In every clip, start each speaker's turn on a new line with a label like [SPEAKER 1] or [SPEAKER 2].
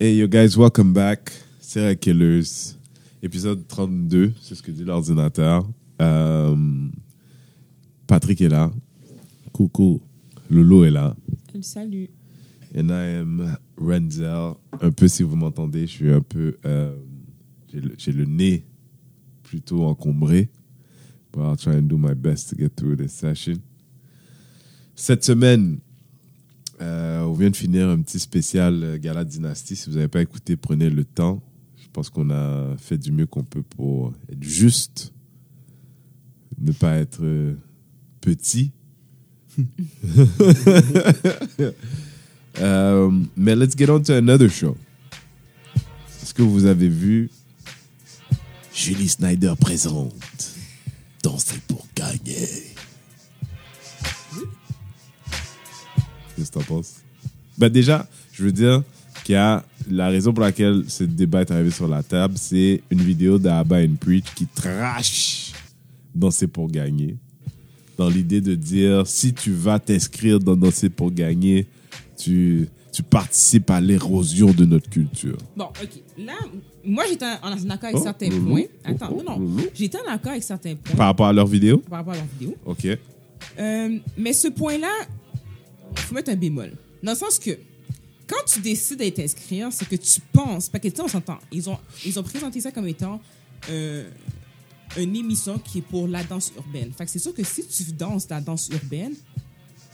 [SPEAKER 1] Hey, you guys, welcome back. Serial Killers, épisode 32, c'est ce que dit l'ordinateur. Euh, Patrick est là. Coucou. Lolo est là.
[SPEAKER 2] Salut.
[SPEAKER 1] And I am Renzel. Un peu, si vous m'entendez, je suis un peu. euh, j'ai le- le, nez plutôt encombré. But I'll try and do my best to get through this session. Cette semaine, euh, on vient de finir un petit spécial euh, Gala Dynasty. Si vous n'avez pas écouté, prenez le temps. Je pense qu'on a fait du mieux qu'on peut pour être juste, ne pas être euh, petit. Mais let's get on to another show. Est-ce que vous avez vu Julie Snyder présente? T'en penses? Ben Déjà, je veux dire qu'il y a la raison pour laquelle ce débat est arrivé sur la table, c'est une vidéo d'Abba and Preach qui trash Danser pour gagner. Dans l'idée de dire, si tu vas t'inscrire dans Danser pour gagner, tu, tu participes à l'érosion de notre culture.
[SPEAKER 2] Bon, OK. Là, moi, j'étais en accord avec
[SPEAKER 1] Oh,
[SPEAKER 2] certains
[SPEAKER 1] loulou.
[SPEAKER 2] points. Attends,
[SPEAKER 1] Oh,
[SPEAKER 2] non, non.
[SPEAKER 1] loulou.
[SPEAKER 2] J'étais en accord avec certains points
[SPEAKER 1] Par rapport à leur vidéo?
[SPEAKER 2] Par rapport à leur vidéo.
[SPEAKER 1] Ok.
[SPEAKER 2] Euh, mais ce point-là, faut mettre un bémol. Dans le sens que quand tu décides d'être inscrire, c'est que tu penses, parce que tu sais, on s'entend, ils ont, ils ont présenté ça comme étant euh, une émission qui est pour la danse urbaine. Fait que c'est sûr que si tu danses la danse urbaine,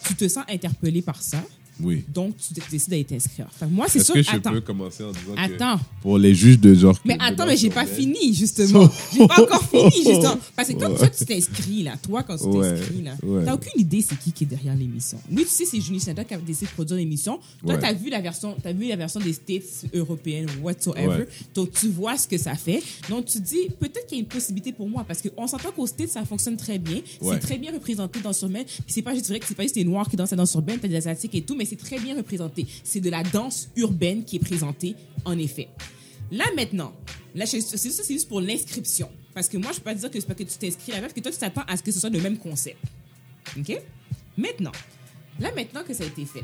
[SPEAKER 2] tu te sens interpellé par ça,
[SPEAKER 1] Oui.
[SPEAKER 2] donc tu dé- décides d'être inscrire. Fait que moi, c'est
[SPEAKER 1] Est-ce
[SPEAKER 2] sûr.
[SPEAKER 1] que je
[SPEAKER 2] attends,
[SPEAKER 1] peux commencer en disant que
[SPEAKER 2] attends.
[SPEAKER 1] pour les juges de genre...
[SPEAKER 2] Mais attends, mais j'ai pas fini, justement. J'ai pas encore fini, justement. Parce que quand
[SPEAKER 1] Ouais.
[SPEAKER 2] toi, tu t'inscris, là, toi, quand tu t'inscris, là,
[SPEAKER 1] ouais.
[SPEAKER 2] t'as aucune idée c'est qui qui est derrière l'émission. Oui, tu sais, c'est Julie Snyder qui a décidé de produire l'émission. Toi,
[SPEAKER 1] Ouais.
[SPEAKER 2] t'as vu la version, t'as vu la version des States européennes, whatsoever. Donc, tu vois ce que ça fait. Donc, tu dis, peut-être qu'il y a une possibilité pour moi. Parce qu'on s'entend qu'aux States, ça fonctionne très bien. C'est très bien représenté dans Surbaine. Puis c'est pas, je dirais que c'est pas juste des Noirs qui dansent la danse urbaine, t'as des Asiatiques et tout, mais c'est très bien représenté. C'est de la danse urbaine qui est présentée, en effet. Là, maintenant, là, c'est juste, pour l'inscription. Parce que moi, je peux pas dire que c'est parce que tu t'inscris là-bas, parce que toi, tu t'attends à ce que ce soit le même concept. OK? Maintenant, là, maintenant que ça a été fait,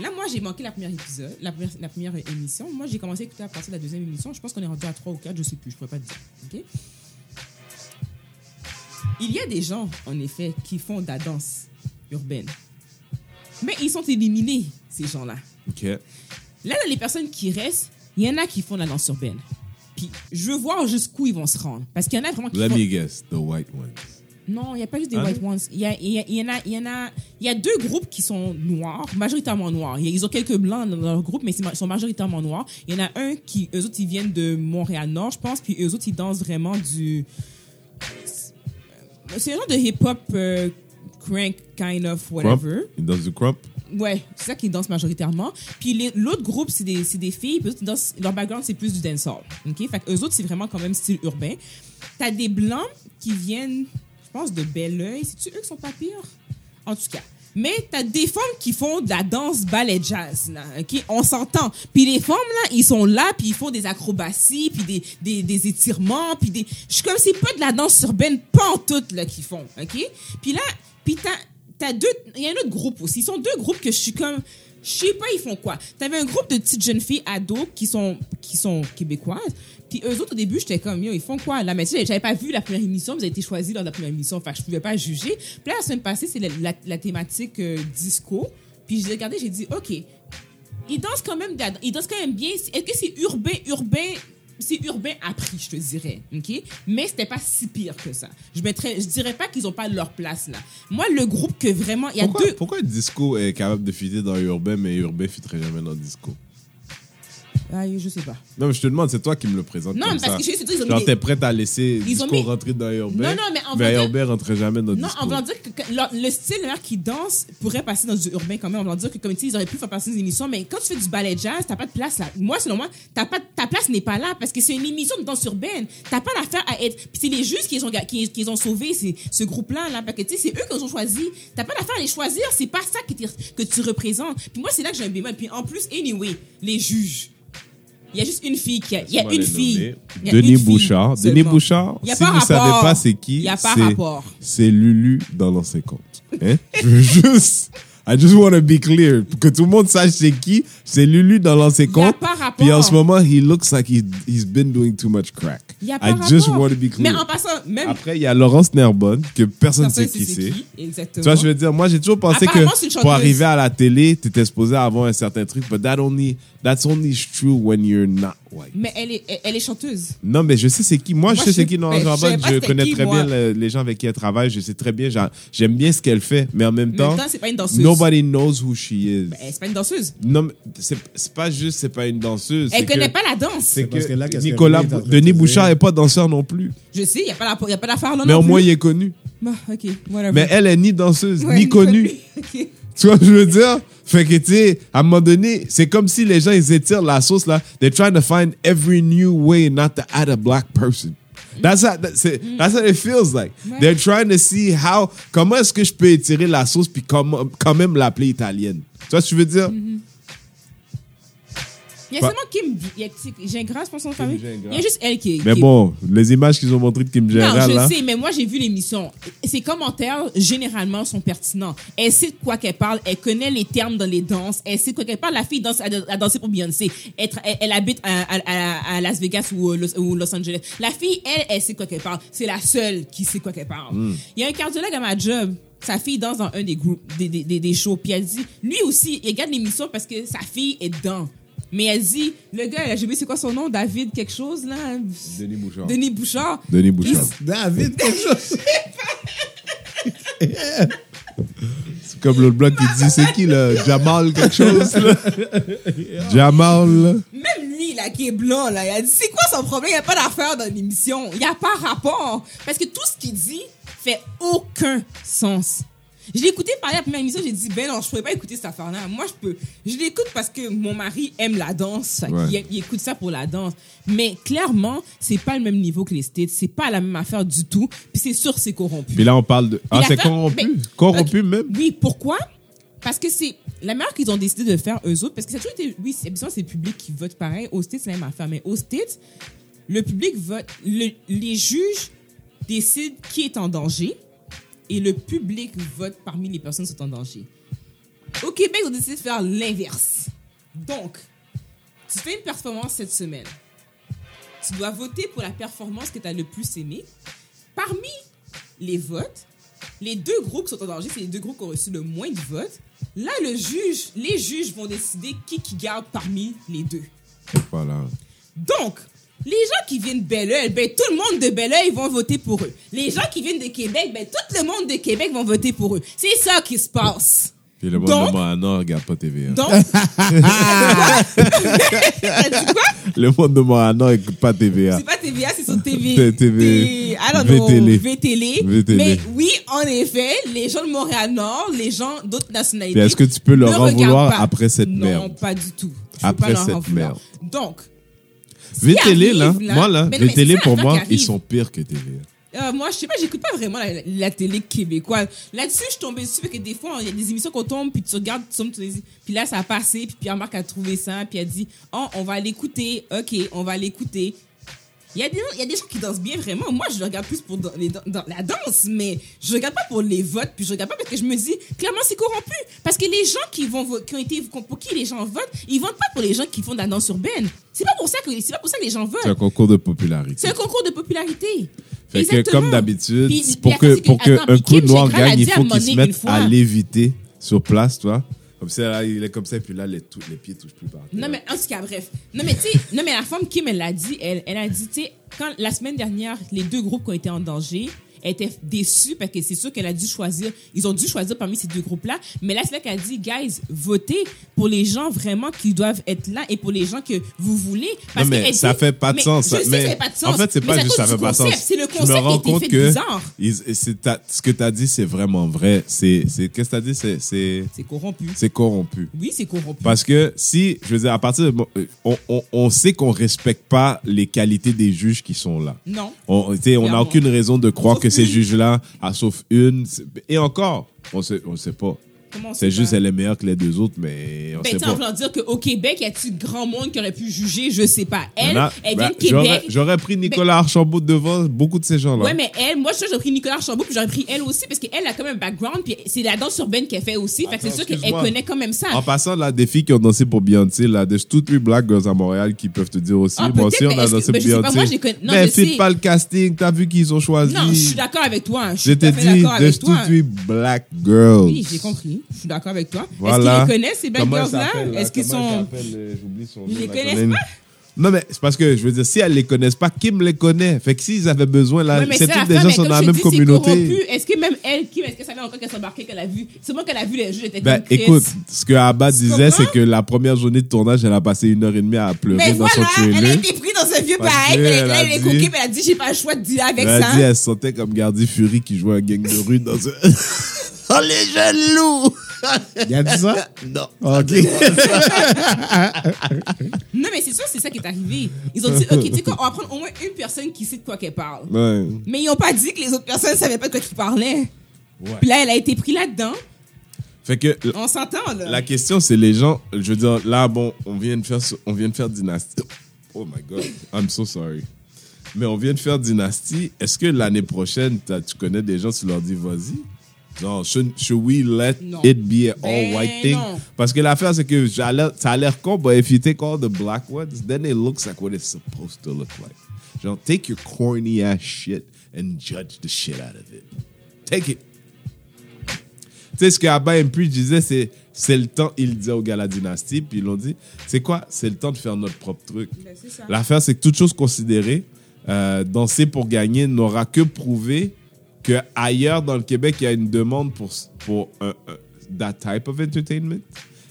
[SPEAKER 2] là, moi, j'ai manqué la première épisode, la première, émission. Moi, j'ai commencé à écouter à partir de la deuxième émission. Je pense qu'on est rendu à trois ou quatre, je sais plus, je pourrais pas te dire. OK? Il y a des gens, en effet, qui font de la danse urbaine. Mais ils sont éliminés, ces gens-là.
[SPEAKER 1] Ok.
[SPEAKER 2] Là, dans les personnes qui restent, il y en a qui font la danse urbaine. Puis, je veux voir jusqu'où ils vont se rendre. Parce qu'il y en a vraiment qui
[SPEAKER 1] Let
[SPEAKER 2] font...
[SPEAKER 1] me guess, the white ones.
[SPEAKER 2] Non, il n'y a pas juste des
[SPEAKER 1] Ah,
[SPEAKER 2] white ones. Il y, a, il, y a- il y en a, il y en a, il y a deux groupes qui sont noirs, majoritairement noirs. Ils ont quelques blancs dans leur groupe, mais ils sont majoritairement noirs. Il y en a un qui, eux autres, ils viennent de Montréal-Nord, je pense, puis eux autres, ils dansent vraiment du... C'est un genre de hip-hop euh, crank, kind of,
[SPEAKER 1] Crump?
[SPEAKER 2] whatever.
[SPEAKER 1] Dans du crump?
[SPEAKER 2] Ouais, c'est ça qu'ils dansent majoritairement. Puis l'autre groupe, c'est des, des filles. Puis eux ils dansent- leur background, c'est plus du dancehall. OK? Fait qu'eux autres, c'est vraiment quand même style urbain. T'as des blancs qui viennent, je pense, de Belleuil. C'est-tu eux qui sont pas pires? En tout cas. Mais t'as des femmes qui font de la danse ballet jazz, là, OK? On s'entend. Puis les femmes, là, ils sont là, puis ils font des acrobaties, puis des, des, des étirements, puis des... Je suis comme, c'est pas de la danse urbaine, pas en tout, là, qu'ils font, OK? Puis là, puis t'as, t'as deux... Il y a un autre groupe aussi. Ils sont deux groupes que je suis comme... Je sais pas, ils font quoi. T'avais un groupe de petites jeunes filles ados qui sont, qui sont québécoises. Puis eux autres, au début, j'étais comme, yo, ils font quoi? Là, mais j'avais pas vu la première émission, vous avez été choisis de la première émission, enfin, je pouvais pas juger. Puis là, la semaine passée, c'est la, la- thématique euh, disco. Puis j'ai regardé, j'ai dit, OK, ils dansent quand même, ils dansent quand même bien. Est-ce que c'est urbain, urbain, c'est urbain appris, je te dirais, ok? Mais c'était pas si pire que ça. Je mettrais, je dirais pas qu'ils ont pas leur place là. Moi, le groupe que vraiment, il y a
[SPEAKER 1] Pourquoi,
[SPEAKER 2] deux.
[SPEAKER 1] pourquoi disco est capable de fitter dans urbain, mais urbain fitterait jamais dans disco?
[SPEAKER 2] Ah, je sais pas.
[SPEAKER 1] Non, mais je te demande, c'est toi qui me le présentes
[SPEAKER 2] Non,
[SPEAKER 1] comme
[SPEAKER 2] parce
[SPEAKER 1] ça.
[SPEAKER 2] que je sais ils ont mis
[SPEAKER 1] Genre,
[SPEAKER 2] des-
[SPEAKER 1] t'es prête à laisser
[SPEAKER 2] Ils ont mis-
[SPEAKER 1] rentrer dans urbain,
[SPEAKER 2] Non, non, mais en
[SPEAKER 1] mais
[SPEAKER 2] vrai-
[SPEAKER 1] urbain rentrait jamais dans
[SPEAKER 2] Non,
[SPEAKER 1] disco.
[SPEAKER 2] en voulant dire que que le, le style qui danse pourrait passer dans du urbain quand même. En voulant dire que, comme tu sais, ils auraient pu faire passer des émissions, mais quand tu fais du ballet jazz, t'as pas de place là. Moi, selon moi, t'as pas, ta place n'est pas là parce que c'est une émission de danse urbaine. T'as pas l'affaire à être. Puis c'est les juges qui les ont, ga- qui, qui les ont sauvés, c'est ce groupe-là, là, parce que tu sais, c'est eux qui les ont choisi. T'as pas l'affaire à les choisir, c'est pas ça que, t'es- que tu représentes. Puis moi, c'est là que j'ai un bémol. Puis en plus, anyway, les juges. Il y a juste une fille qui a. Il y a une fille. y a
[SPEAKER 1] Denis
[SPEAKER 2] une fille
[SPEAKER 1] Bouchard. Denis. Bouchard,
[SPEAKER 2] Il y a
[SPEAKER 1] si
[SPEAKER 2] pas
[SPEAKER 1] vous
[SPEAKER 2] rapport.
[SPEAKER 1] savez pas c'est qui,
[SPEAKER 2] Il y a pas
[SPEAKER 1] c'est-
[SPEAKER 2] rapport.
[SPEAKER 1] c'est Lulu dans l'ancien compte. Hein? Je veux juste I just want to be clear. Que tout le monde sache c'est qui. C'est Lulu dans l'ancien compte.
[SPEAKER 2] pas rapport.
[SPEAKER 1] Puis en ce moment, he looks like he, he's been doing too much crack.
[SPEAKER 2] Y a pas
[SPEAKER 1] I just want to be clear.
[SPEAKER 2] Mais en passant, même
[SPEAKER 1] Après, il y a Laurence Nerbonne, que personne ne sait qui c'est.
[SPEAKER 2] Exactement.
[SPEAKER 1] Tu vois, je veux dire, moi, j'ai toujours pensé que pour arriver à la télé, tu étais supposé avoir un certain truc, but that only, that's only true when you're not white.
[SPEAKER 2] Mais elle est, elle- elle est chanteuse.
[SPEAKER 1] Non, mais je sais c'est qui. Moi, je sais c'est qui Laurence
[SPEAKER 2] je
[SPEAKER 1] Nerbonne. Je connais
[SPEAKER 2] qui,
[SPEAKER 1] très
[SPEAKER 2] moi.
[SPEAKER 1] bien le- les gens avec qui elle travaille. Je sais très bien. j'a- J'aime bien ce qu'elle fait, mais en même
[SPEAKER 2] même temps, c'est pas une danseuse.
[SPEAKER 1] Nobody knows who she is.
[SPEAKER 2] Ben, c'est pas une danseuse.
[SPEAKER 1] Non, mais c'est c'est pas juste, c'est pas une danseuse.
[SPEAKER 2] Elle
[SPEAKER 1] c'est
[SPEAKER 2] connaît
[SPEAKER 1] que-
[SPEAKER 2] pas la danse.
[SPEAKER 1] C'est
[SPEAKER 3] parce
[SPEAKER 1] que,
[SPEAKER 3] que là, qu'est-ce qu'elle
[SPEAKER 1] Nicolas,
[SPEAKER 3] est en train de
[SPEAKER 1] Denis
[SPEAKER 3] dire?
[SPEAKER 1] Bouchard est pas danseur non plus.
[SPEAKER 2] Je sais, il n'y a pas la- y a pas d'affaire là.
[SPEAKER 1] Mais
[SPEAKER 2] non
[SPEAKER 1] au
[SPEAKER 2] plus.
[SPEAKER 1] moins, il est connu.
[SPEAKER 2] Bah, ok, whatever.
[SPEAKER 1] Mais elle est ni danseuse,
[SPEAKER 2] Ouais,
[SPEAKER 1] ni connue.
[SPEAKER 2] Ok.
[SPEAKER 1] Tu vois ce que je veux dire? Fait que, tu sais, à un moment donné, c'est comme si les gens, ils étirent la sauce, là. They're trying to find every new way not to add a black person. That's how, that's, it, that's what it feels like.
[SPEAKER 2] Ouais.
[SPEAKER 1] They're trying to see how, comment est-ce que je peux étirer la sauce puis comment- quand même l'appeler italienne. Tu vois ce que je veux dire?
[SPEAKER 2] Il y a
[SPEAKER 1] Pas-
[SPEAKER 2] seulement Kim il y a- je pense, son famille. Il y a juste elle qui est.
[SPEAKER 1] Mais bon, les images qu'ils ont montrées de Kim
[SPEAKER 2] Non,
[SPEAKER 1] Gérard,
[SPEAKER 2] je
[SPEAKER 1] là.
[SPEAKER 2] sais, mais moi j'ai vu l'émission. Ses commentaires, généralement, sont pertinents. Elle sait de quoi qu'elle parle, elle connaît les termes dans les danses, elle sait de quoi qu'elle parle. La fille danse, a, dansé pour Beyoncé. Elle, habite à, à- à- à Las Vegas ou euh, Los, ou Los Angeles. La fille, elle, elle sait de quoi qu'elle parle. C'est la seule qui sait de quoi qu'elle parle.
[SPEAKER 1] Hmm.
[SPEAKER 2] Il y a un cardiologue à ma job. Sa fille danse dans un des groupes, des, des, des, des shows. Puis elle dit, lui aussi, il regarde l'émission parce que sa fille est dedans. Mais elle dit, le gars, j'ai oublié c'est quoi son nom, David quelque chose, là?
[SPEAKER 1] Denis Bouchard.
[SPEAKER 2] Denis Bouchard.
[SPEAKER 1] Denis Bouchard.
[SPEAKER 3] David, quelque chose.
[SPEAKER 1] C'est comme l'autre bloc qui dit, c'est qui, là? Jamal quelque chose, là? Jamal, là.
[SPEAKER 2] Même lui, là, qui est blanc, là, il a dit, c'est quoi son problème? Il n'y a pas d'affaire dans l'émission. Il n'y a pas rapport. Parce que tout ce qu'il dit fait aucun sens. Je l'ai écouté parler à la première émission, j'ai dit, ben non, je pourrais pas écouter cette affaire-là. Moi, je peux. Je l'écoute parce que mon mari aime la danse.
[SPEAKER 1] Ouais.
[SPEAKER 2] il, écoute ça pour la danse. Mais clairement, c'est pas le même niveau que les States. C'est pas la même affaire du tout. Puis c'est sûr, c'est corrompu.
[SPEAKER 1] Puis là, on parle de. Ah, c'est corrompu.
[SPEAKER 2] mais-
[SPEAKER 1] corrompu même.
[SPEAKER 2] Oui, pourquoi? Parce que c'est la meilleure qu'ils ont décidé de faire eux autres. Parce que ça a toujours été. Oui, c'est bien c'est le public qui vote pareil. Au States, c'est la même affaire. Mais au States, le public vote. le- les juges décident qui est en danger et le public vote parmi les personnes qui sont en danger. Au Québec, ils ont décidé de faire l'inverse. Donc, tu fais une performance cette semaine. Tu dois voter pour la performance que tu as le plus aimée. Parmi les votes, les deux groupes qui sont en danger, c'est les deux groupes qui ont reçu le moins de votes. Là, le juge, les juges vont décider qui qui garde parmi les deux.
[SPEAKER 1] Voilà.
[SPEAKER 2] Donc, les gens qui viennent de Belleuil, ben, tout le monde de Belleuil vont voter pour eux. Les gens qui viennent de Québec, ben, tout le monde de Québec vont voter pour eux. C'est ça qui se passe.
[SPEAKER 1] Puis le monde
[SPEAKER 2] Donc-
[SPEAKER 1] de Moana regarde pas TVA.
[SPEAKER 2] Donc, dit quoi?
[SPEAKER 1] Le monde de Moana écoute pas TVA.
[SPEAKER 2] C'est pas TVA, c'est sur TV.
[SPEAKER 1] TV. VTélé.
[SPEAKER 2] VTélé.
[SPEAKER 1] VTélé.
[SPEAKER 2] Mais oui, en effet, les gens de Montréal-Nord, les gens d'autres nationalités.
[SPEAKER 1] Est-ce que tu peux leur en vouloir
[SPEAKER 2] pas.
[SPEAKER 1] après cette
[SPEAKER 2] non,
[SPEAKER 1] merde?
[SPEAKER 2] pas du tout. Je
[SPEAKER 1] Après cette merde.
[SPEAKER 2] Donc, ce qui
[SPEAKER 1] VTélé, là, moi, là,
[SPEAKER 2] ça,
[SPEAKER 1] pour moi, ils sont pires que TVA.
[SPEAKER 2] Euh, moi, je sais pas, j'écoute pas vraiment la, la télé québécoise. Là-dessus, je suis tombée dessus parce que des fois, il y a des émissions qu'on tombe, puis tu regardes, tu tombes, tu les- puis là, ça a passé, puis Pierre-Marc a trouvé ça, puis a dit, oh, on va l'écouter, ok, on va l'écouter. Il y, a des, il y a des gens qui dansent bien vraiment. Moi, je regarde plus pour dans, les- dans- la danse, mais je regarde pas pour les votes, puis je regarde pas parce que je me dis, clairement, c'est corrompu. Parce que les gens qui vont vo- qui ont été, pour qui les gens votent, ils votent pas pour les gens qui font de la danse urbaine. C'est pas pour ça que, c'est pas pour ça que les gens votent.
[SPEAKER 1] C'est un concours de popularité.
[SPEAKER 2] C'est un concours de popularité.
[SPEAKER 1] Fait que,
[SPEAKER 2] Exactement.
[SPEAKER 1] comme d'habitude, pour
[SPEAKER 2] la
[SPEAKER 1] que, pour que
[SPEAKER 2] attends,
[SPEAKER 1] un noir gagne, il faut qu'il se mette à l'éviter sur place, toi. Comme ça, il est comme ça, et puis là, les, tou- les pieds touchent plus par terre.
[SPEAKER 2] Non, mais en tout cas, bref. Non, mais tu non, mais la femme Kim, elle l'a dit, elle, elle a dit, tu sais, quand la semaine dernière, les deux groupes qui ont été en danger, était déçue parce que c'est sûr qu'elle a dû choisir, ils ont dû choisir parmi ces deux groupes-là. Mais là, c'est là qu'elle a dit, guys, votez pour les gens vraiment qui doivent être là et pour les gens que vous voulez. Parce
[SPEAKER 1] Non, mais ça
[SPEAKER 2] dit-
[SPEAKER 1] fait pas de
[SPEAKER 2] mais
[SPEAKER 1] sens.
[SPEAKER 2] Je sais
[SPEAKER 1] mais
[SPEAKER 2] que ça fait pas de sens.
[SPEAKER 1] En fait, c'est pas juste ça fait pas de
[SPEAKER 2] concept.
[SPEAKER 1] sens.
[SPEAKER 2] C'est le
[SPEAKER 1] Je me
[SPEAKER 2] concept
[SPEAKER 1] rends
[SPEAKER 2] qui a
[SPEAKER 1] compte
[SPEAKER 2] fait
[SPEAKER 1] que
[SPEAKER 2] bizarre.
[SPEAKER 1] ta- ce que tu as dit, c'est vraiment vrai. C'est, qu'est-ce que tu as dit? C'est, c'est,
[SPEAKER 2] corrompu.
[SPEAKER 1] c'est corrompu.
[SPEAKER 2] Oui, c'est corrompu.
[SPEAKER 1] Parce que si, je veux dire, à partir de, on, on, on sait qu'on respecte pas les qualités des juges qui sont là.
[SPEAKER 2] Non.
[SPEAKER 1] On on n'a
[SPEAKER 2] Clairement.
[SPEAKER 1] aucune raison de croire que ces juges-là, ah, sauf une, et encore, on sait, on sait pas. C'est juste, elle est meilleure que les deux autres, mais on
[SPEAKER 2] Ben,
[SPEAKER 1] sait
[SPEAKER 2] tu sais, en
[SPEAKER 1] pas.
[SPEAKER 2] voulant dire qu'au Québec, y a-t-il grand monde qui aurait pu juger? Je sais pas. Elle,
[SPEAKER 1] en a-
[SPEAKER 2] elle
[SPEAKER 1] ben,
[SPEAKER 2] vient de
[SPEAKER 1] j'aurais-
[SPEAKER 2] Québec.
[SPEAKER 1] J'aurais pris Nicolas Archambault devant beaucoup de ces gens-là.
[SPEAKER 2] Ouais, mais elle, moi, je j'aurais pris Nicolas Archambault, puis j'aurais pris elle aussi, parce qu'elle a quand même un background, puis c'est la danse urbaine qu'elle fait aussi. fait que c'est sûr qu'elle connaît quand même ça.
[SPEAKER 1] En passant, là, des filles qui ont dansé pour Beyoncé, là, there's two, three black girls à Montréal qui peuvent te dire aussi.
[SPEAKER 2] Ah,
[SPEAKER 1] moi aussi, on a dansé pour
[SPEAKER 2] ben,
[SPEAKER 1] Beyoncé.
[SPEAKER 2] les
[SPEAKER 1] mais
[SPEAKER 2] sais.
[SPEAKER 1] pas le casting, t'as vu qu'ils ont choisi.
[SPEAKER 2] non, je suis d'accord avec toi. Je,
[SPEAKER 1] Je t'ai dit, two,
[SPEAKER 2] toi.
[SPEAKER 1] three black girls.
[SPEAKER 2] Oui, j'ai compris. Je suis d'accord avec toi.
[SPEAKER 1] Voilà.
[SPEAKER 2] Est-ce qu'ils les connaissent, ces
[SPEAKER 1] elle
[SPEAKER 2] girls-là? Est-ce qu'ils sont.
[SPEAKER 1] euh, J'oublie son
[SPEAKER 2] Ils
[SPEAKER 1] nom,
[SPEAKER 2] les connaissent
[SPEAKER 1] connaître. Non, mais c'est parce que, je veux dire, si elles les connaissent pas, Kim les connaît. Fait que s'ils avaient besoin, là, c'est toutes des gens sont dans la même
[SPEAKER 2] dis,
[SPEAKER 1] communauté.
[SPEAKER 2] Est-ce que même elle, Kim, est-ce que ça fait encore qu'elle s'est embarquée, qu'elle a vu? C'est moi qu'elle a vu les juges, était
[SPEAKER 1] Ben,
[SPEAKER 2] comme Chris.
[SPEAKER 1] écoute, ce que Abba disait, c'est que la première journée de tournage, elle a passé une heure et demie à pleurer
[SPEAKER 2] Mais
[SPEAKER 1] dans
[SPEAKER 2] voilà,
[SPEAKER 1] son
[SPEAKER 2] elle a été prise dans un vieux pareil, elle,
[SPEAKER 1] elle a
[SPEAKER 2] elle est coquée, elle a dit, j'ai pas le choix de dealer avec
[SPEAKER 1] Elle a
[SPEAKER 2] ça.
[SPEAKER 1] dit, elle se sentait comme Gardy Fury qui jouait un gang de rue dans un... oh, les jeunes loups!
[SPEAKER 3] Il a dit ça?
[SPEAKER 1] non.
[SPEAKER 3] OK.
[SPEAKER 2] Non, mais c'est sûr, c'est ça qui est arrivé. Ils ont dit, OK, tu sais quoi, on va prendre au moins une personne qui sait de quoi qu'elle parle.
[SPEAKER 1] Ouais.
[SPEAKER 2] Mais ils ont pas dit que les autres personnes ne savaient pas de quoi qu'ils parlaient. Puis là, elle a été prise là-dedans.
[SPEAKER 1] Fait que
[SPEAKER 2] On s'entend, là.
[SPEAKER 1] la question, c'est les gens. Je veux dire, là, bon, on vient de faire, on vient de faire dynastie. Oh my God, I'm so sorry. Mais on vient de faire dynastie. Est-ce que l'année prochaine, tu connais des gens, tu leur dis, vas-y? Genre, should, should we let
[SPEAKER 2] Non.
[SPEAKER 1] it be an
[SPEAKER 2] Ben
[SPEAKER 1] all-white thing?
[SPEAKER 2] non.
[SPEAKER 1] Parce que l'affaire, c'est que ça a l'air con, but if you take all the black ones, then it looks like what it's supposed to look like. Genre, take your corny ass shit and judge the shit out of it. Take it. Tu sais, ce que Abba MP disait, c'est c'est le temps, il disait au gars la dynastie, puis ils l'ont dit, c'est quoi? C'est le temps de faire notre propre truc.
[SPEAKER 2] Ben.
[SPEAKER 1] L'affaire, c'est que toute chose considérée, euh, danser pour gagner n'aura que prouvé que ailleurs dans le Québec, il y a une demande pour, pour un, un- that type of entertainment.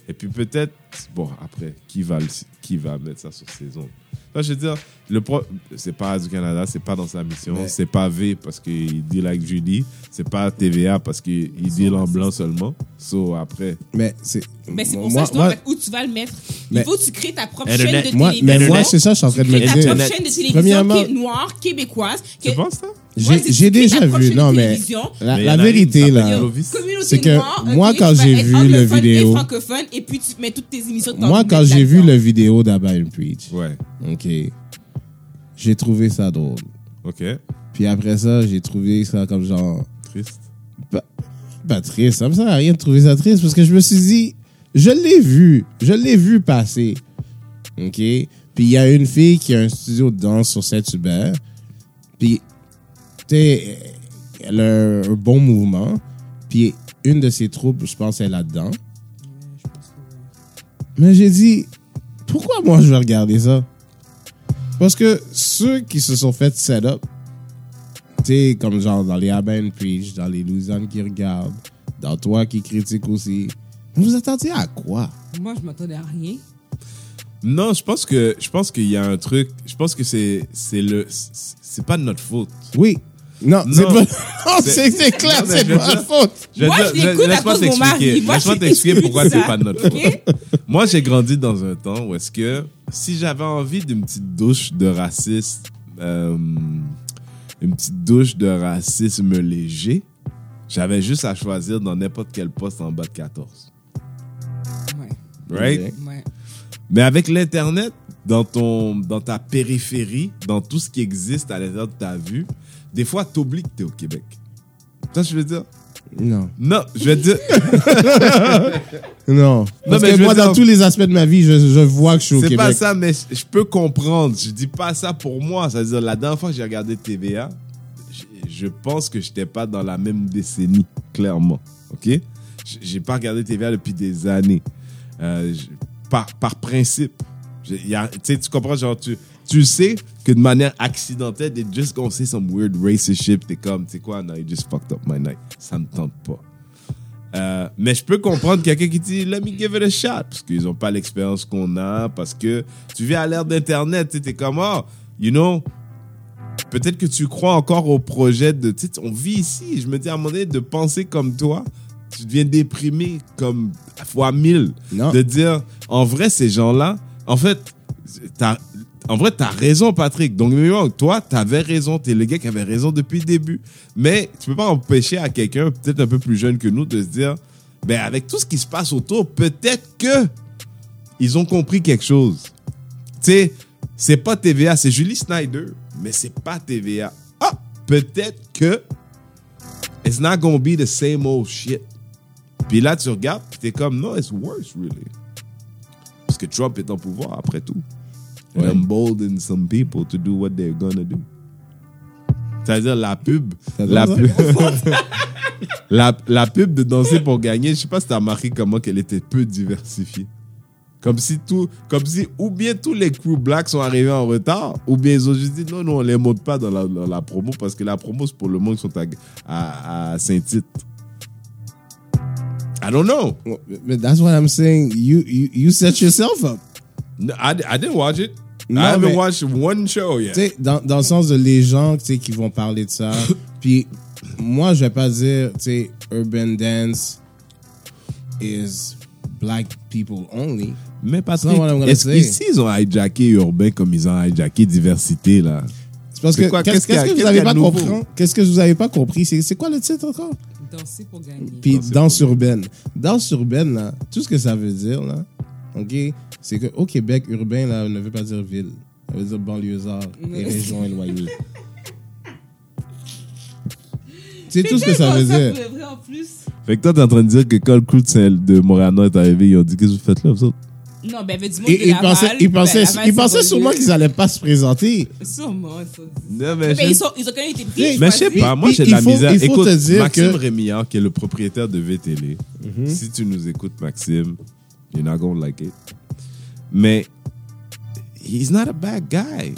[SPEAKER 1] Et puis peut-être, bon, après, qui va, le- qui va mettre ça sur ses ondes? Là, je veux dire, le pro, c'est pas du Canada, c'est pas dans sa mission,
[SPEAKER 3] Mais-
[SPEAKER 1] c'est pas V parce qu'il deal avec Judy, c'est pas TVA parce qu'il il deal en blanc seulement. So, après,
[SPEAKER 3] Mais c'est.
[SPEAKER 2] Ben, c'est pour
[SPEAKER 3] moi,
[SPEAKER 2] ça, je dois
[SPEAKER 3] moi,
[SPEAKER 2] où tu vas le mettre.
[SPEAKER 3] Mais-
[SPEAKER 2] Il faut que tu crées ta propre
[SPEAKER 1] Internet.
[SPEAKER 2] chaîne de
[SPEAKER 3] moi,
[SPEAKER 2] télévision.
[SPEAKER 3] mais moi, c'est ça, je suis en train de me
[SPEAKER 2] Crée ta
[SPEAKER 3] dire.
[SPEAKER 2] propre chaîne de télévision
[SPEAKER 3] Premièrement-
[SPEAKER 2] qui est noire, québécoise.
[SPEAKER 1] tu
[SPEAKER 2] que-
[SPEAKER 1] penses ça?
[SPEAKER 3] J'ai déjà vu, non, mais la, vérité, là, c'est que moi, quand j'ai vu le vidéo-
[SPEAKER 2] Et francophone, et puis tu mets toutes tes émissions de
[SPEAKER 3] moi,
[SPEAKER 2] temps
[SPEAKER 3] quand j'ai vu le vidéo d'Abba and Preach,
[SPEAKER 1] Ouais,
[SPEAKER 3] OK, j'ai trouvé ça drôle.
[SPEAKER 1] ok,
[SPEAKER 3] Puis après ça, j'ai trouvé ça comme genre...
[SPEAKER 1] triste.
[SPEAKER 3] Pas, pas triste, ça me sert à rien de trouver ça triste parce que je me suis dit, je l'ai vu, je l'ai vu passer. OK? Puis il y a une fille qui a un studio de danse sur Saint-Hubert. Puis, tu sais, elle a un bon mouvement. Puis une de ses troupes, je pense, elle est là-dedans. Mais j'ai dit, pourquoi moi je vais regarder ça? Parce que ceux qui se sont fait set up, tu sais, comme genre dans les Aben Preach, dans les Louisiane qui regardent, dans toi qui critique aussi, vous attendiez à quoi?
[SPEAKER 2] Moi, je m'attendais à rien.
[SPEAKER 1] Non, je pense que je pense qu'il y a un truc. Je pense que c'est c'est le c'est c'est pas de notre faute.
[SPEAKER 3] Oui. Non,
[SPEAKER 1] Non.
[SPEAKER 3] c'est pas. Non,
[SPEAKER 1] C'est-
[SPEAKER 3] c'est c'est clair, c'est pas de
[SPEAKER 1] dire-
[SPEAKER 3] faute.
[SPEAKER 1] Je vais
[SPEAKER 2] Moi,
[SPEAKER 1] dire-
[SPEAKER 2] je l'écoute à
[SPEAKER 1] laisse-moi
[SPEAKER 2] cause de mon
[SPEAKER 1] t'expliquer.
[SPEAKER 2] mari. Moi,
[SPEAKER 1] Laisse-moi t'expliquer pourquoi c'est pas de notre faute. Moi, j'ai grandi dans un temps où est-ce que si j'avais envie d'une petite douche de racisme, euh, une petite douche de racisme léger, j'avais juste à choisir dans n'importe quel poste en bas de 14.
[SPEAKER 2] Ouais,
[SPEAKER 1] Right?
[SPEAKER 2] Ouais.
[SPEAKER 1] Mais avec l'Internet, dans, ton, dans ta périphérie, dans tout ce qui existe à l'intérieur de ta vue, des fois, t'oublies que t'es au Québec. Ça, je veux dire?
[SPEAKER 3] Non.
[SPEAKER 1] Non, je veux dire...
[SPEAKER 3] Non. Parce
[SPEAKER 1] mais
[SPEAKER 3] que
[SPEAKER 1] je veux
[SPEAKER 3] moi, dans
[SPEAKER 1] dire-
[SPEAKER 3] tous les aspects de ma vie, je, je vois que je suis au
[SPEAKER 1] C'est
[SPEAKER 3] Québec.
[SPEAKER 1] pas ça, mais je je peux comprendre. Je dis pas ça pour moi. Ça veut dire, la dernière fois que j'ai regardé TVA, je- je pense que j'étais pas dans la même décennie, clairement. OK? J'ai pas regardé TVA depuis des années. Euh, par, par principe. Y a- Tu tu comprends, genre, tu, tu sais que de manière accidentelle, they just gonna say some weird racist shit. T'es comme, tu sais quoi, no, you just fucked up my night. Ça me tente pas. Euh, mais je peux comprendre quelqu'un qui dit let me give it a shot parce qu'ils n'ont pas l'expérience qu'on a parce que tu vis à l'ère d'internet tu es comme oh you know peut-être que tu crois encore au projet de tu on vit ici je me dis à un moment donné de penser comme toi tu deviens déprimé comme fois mille
[SPEAKER 3] Non.
[SPEAKER 1] de dire en vrai ces gens-là en fait t'as en vrai, t'as raison, Patrick. Donc, toi, t'avais raison. T'es le gars qui avait raison depuis le début. Mais tu peux pas empêcher à quelqu'un, peut-être un peu plus jeune que nous, de se dire, ben avec tout ce qui se passe autour, peut-être que ils ont compris quelque chose. Tu sais, c'est pas TVA, c'est Julie Snyder, mais c'est pas TVA. Ah, peut-être que it's not gonna be the same old shit. Puis là, tu regardes, puis t'es comme, no, it's worse, really. Parce que Trump est en pouvoir, après tout. And
[SPEAKER 3] Ouais.
[SPEAKER 1] embolden some people to do what they're gonna do. C'est-à-dire la pub. La pub, la, la pub de Danser pour gagner, je sais pas si t'as remarqué comment qu'elle était peu diversifiée. Comme si tout, comme si, ou bien tous les crew blacks sont arrivés en retard, ou bien ils ont juste dit non, non, on les monte pas dans la, dans la promo parce que la promo c'est pour le monde qui sont à, à, à Saint-Tite. I don't know.
[SPEAKER 3] But that's what I'm saying. You, you, you set yourself up.
[SPEAKER 1] No, I, I didn't watch it.
[SPEAKER 3] Non,
[SPEAKER 1] I haven't
[SPEAKER 3] mais-
[SPEAKER 1] watched one show yet.
[SPEAKER 3] Tu sais, dans, dans le sens de les gens, tu sais, qui vont parler de ça. Puis, moi, je vais pas dire, tu sais, urban dance is black people only.
[SPEAKER 1] Mais Patrick, est-ce
[SPEAKER 3] say.
[SPEAKER 1] qu'ici ils ont hijacké urbain comme ils ont hijacké diversité là?
[SPEAKER 3] C'est parce que, qu'est-ce que vous avez
[SPEAKER 1] qu'il y a
[SPEAKER 3] pas compris? Qu'est-ce que vous avez pas compris? C'est, quoi le titre encore?
[SPEAKER 2] Danser pour gagner.
[SPEAKER 3] Puis danse urbaine. Danse urbaine, là, tout ce que ça veut dire, là, OK, c'est qu'au Québec, urbain, là, ne veut pas dire ville. Ça veut dire banlieusard et région éloignée. C'est tout ce que ça veut dire.
[SPEAKER 2] C'est vrai en plus.
[SPEAKER 1] Fait que toi, t'es en train de dire que quand le crew de Montréal est arrivé, ils ont dit Qu'est-ce que vous faites là, vous autres?
[SPEAKER 2] Non, ben, avait du monde
[SPEAKER 3] Et ils pensaient, ils
[SPEAKER 2] ben,
[SPEAKER 3] pensaient,
[SPEAKER 2] Laval,
[SPEAKER 3] ils pensaient sûrement qu'ils allaient pas se présenter.
[SPEAKER 2] Sûrement, ça.
[SPEAKER 1] Non,
[SPEAKER 2] Ben, ils, sont, ils ont quand même été pris.
[SPEAKER 3] Mais
[SPEAKER 1] Mais je sais pas, moi j'ai de la
[SPEAKER 3] faut-
[SPEAKER 1] misère.
[SPEAKER 3] il faut
[SPEAKER 1] Écoute,
[SPEAKER 3] te dire
[SPEAKER 1] Maxime
[SPEAKER 3] que-
[SPEAKER 1] Rémillard, qui est le propriétaire de VTL, si tu nous écoutes, Maxime, you're not gonna like it. Mais, he's not a bad guy.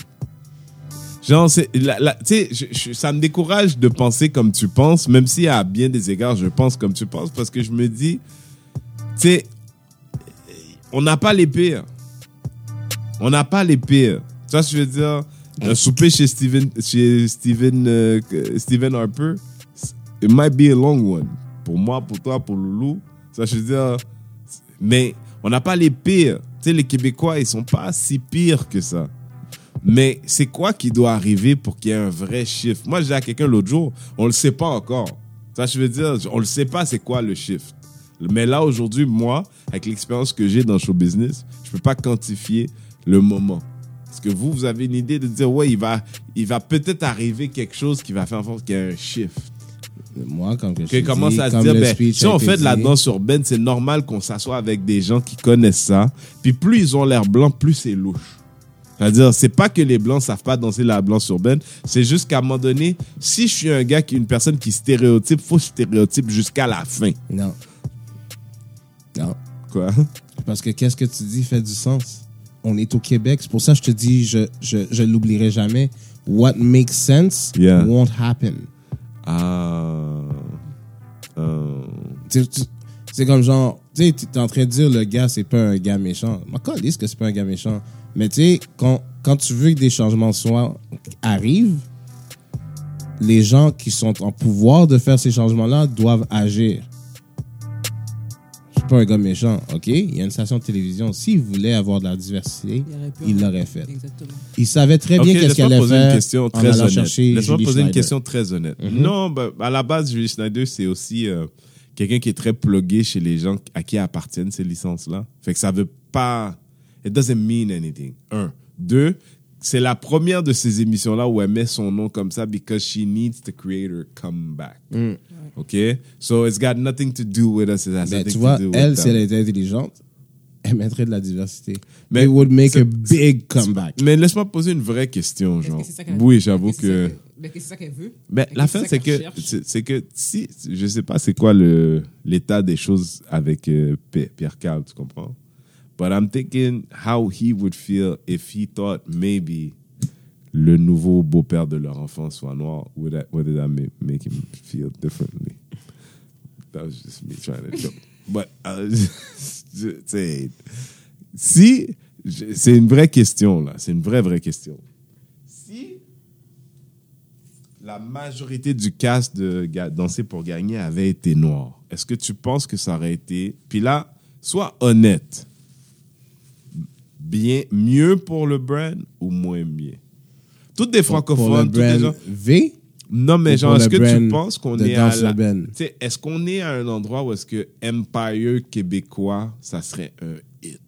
[SPEAKER 1] Genre, la- la- tu sais, je- je- ça me décourage de penser comme tu penses, même si à bien des égards, je pense comme tu penses, parce que je me dis, tu sais, on n'a pas les pires. On n'a pas les pires. Tu vois ce que je veux dire? Un souper chez Steven, chez Steven, euh, Steven Harper, it might be a long one. Pour moi, pour toi, pour Loulou. Ça, je veux dire? Mais on n'a pas les pires. Tu sais, les Québécois, ils sont pas si pires que ça. Mais c'est quoi qui doit arriver pour qu'il y ait un vrai chiffre? Moi, j'ai à quelqu'un l'autre jour, on le sait pas encore. Ça, je veux dire, on le sait pas c'est quoi le chiffre. Mais là, aujourd'hui, moi, avec l'expérience que j'ai dans le show business, je peux pas quantifier le moment. Parce que vous, vous avez une idée de dire, ouais, il va, il va peut-être arriver quelque chose qui va faire en sorte qu'il y ait un chiffre.
[SPEAKER 3] Moi, comme que je
[SPEAKER 1] Que commence
[SPEAKER 3] dis,
[SPEAKER 1] à se dire, ben, si on fait de la danse urbaine, c'est normal qu'on s'assoie avec des gens qui connaissent ça. Puis plus ils ont l'air blancs, plus c'est louche. C'est-à-dire, c'est pas que les blancs savent pas danser la danse urbaine, c'est juste qu'à un moment donné, si je suis un gars qui une personne qui stéréotype, faut stéréotype jusqu'à la fin.
[SPEAKER 3] Non. Non.
[SPEAKER 1] Quoi?
[SPEAKER 3] Parce que qu'est-ce que tu dis fait du sens? On est au Québec. C'est pour ça que je te dis, je, je, je l'oublierai jamais. What makes sense
[SPEAKER 1] Yeah.
[SPEAKER 3] won't happen.
[SPEAKER 1] Ah. Euh,
[SPEAKER 3] tu- C'est comme genre, tu sais, tu es en train de dire le gars, c'est pas un gars méchant. Quand dit que c'est pas un gars méchant. Mais tu sais, quand, quand tu veux que des changements soient, arrivent, les gens qui sont en pouvoir de faire ces changements-là doivent agir. Pas un gars méchant, OK? Il y a une station de télévision. S'il voulait avoir de la diversité,
[SPEAKER 2] Il
[SPEAKER 3] l'aurait fait.
[SPEAKER 2] Exactement.
[SPEAKER 3] Il savait très bien qu'est-ce qu'il
[SPEAKER 1] laisse-moi
[SPEAKER 3] allait
[SPEAKER 1] poser
[SPEAKER 3] faire
[SPEAKER 1] une question
[SPEAKER 3] en
[SPEAKER 1] très
[SPEAKER 3] allant
[SPEAKER 1] honnête.
[SPEAKER 3] chercher
[SPEAKER 1] Laisse-moi poser une question très honnête. Non, ben, à la base, Julie Schneider, c'est aussi euh, quelqu'un qui est très plugué chez les gens à qui appartiennent ces licences-là. Fait que ça veut pas. It doesn't mean anything. Un. Deux, c'est la première de ces émissions-là où elle met son nom comme ça because she needs the creator come back.
[SPEAKER 3] Mm.
[SPEAKER 1] OK? So it's got nothing to do with us. It has nothing
[SPEAKER 3] tu
[SPEAKER 1] to
[SPEAKER 3] vois,
[SPEAKER 1] do with
[SPEAKER 3] elle,
[SPEAKER 1] them.
[SPEAKER 3] si elle était intelligente, elle mettrait de la diversité.
[SPEAKER 1] Mais
[SPEAKER 3] It would make a big comeback.
[SPEAKER 1] Mais laisse-moi poser une vraie question, genre.
[SPEAKER 2] que ça
[SPEAKER 1] Oui, j'avoue que.
[SPEAKER 2] que c'est ça qu'elle veut?
[SPEAKER 1] Mais la fin, c'est que, c'est que si, je sais pas c'est quoi le, l'état des choses avec euh, P- Pierre Carl, tu comprends? But I'm thinking how he would feel if he thought maybe le nouveau beau-père de leur enfant soit noir. Would that, that ma- make him feel differently? That was just me trying to joke. But, si, c'est une vraie question, là. C'est une vraie, vraie question. Si la majorité du cast de Danser pour gagner avait été noir, est-ce que tu penses que ça aurait été. Puis là, sois honnête. Bien, mieux pour le brand ou moins bien? Toutes des francophones, toutes des gens.
[SPEAKER 3] V,
[SPEAKER 1] Non, mais genre, est-ce que tu penses qu'on est à la... est-ce qu'on est à un endroit où est-ce que Empire québécois, ça serait un hit?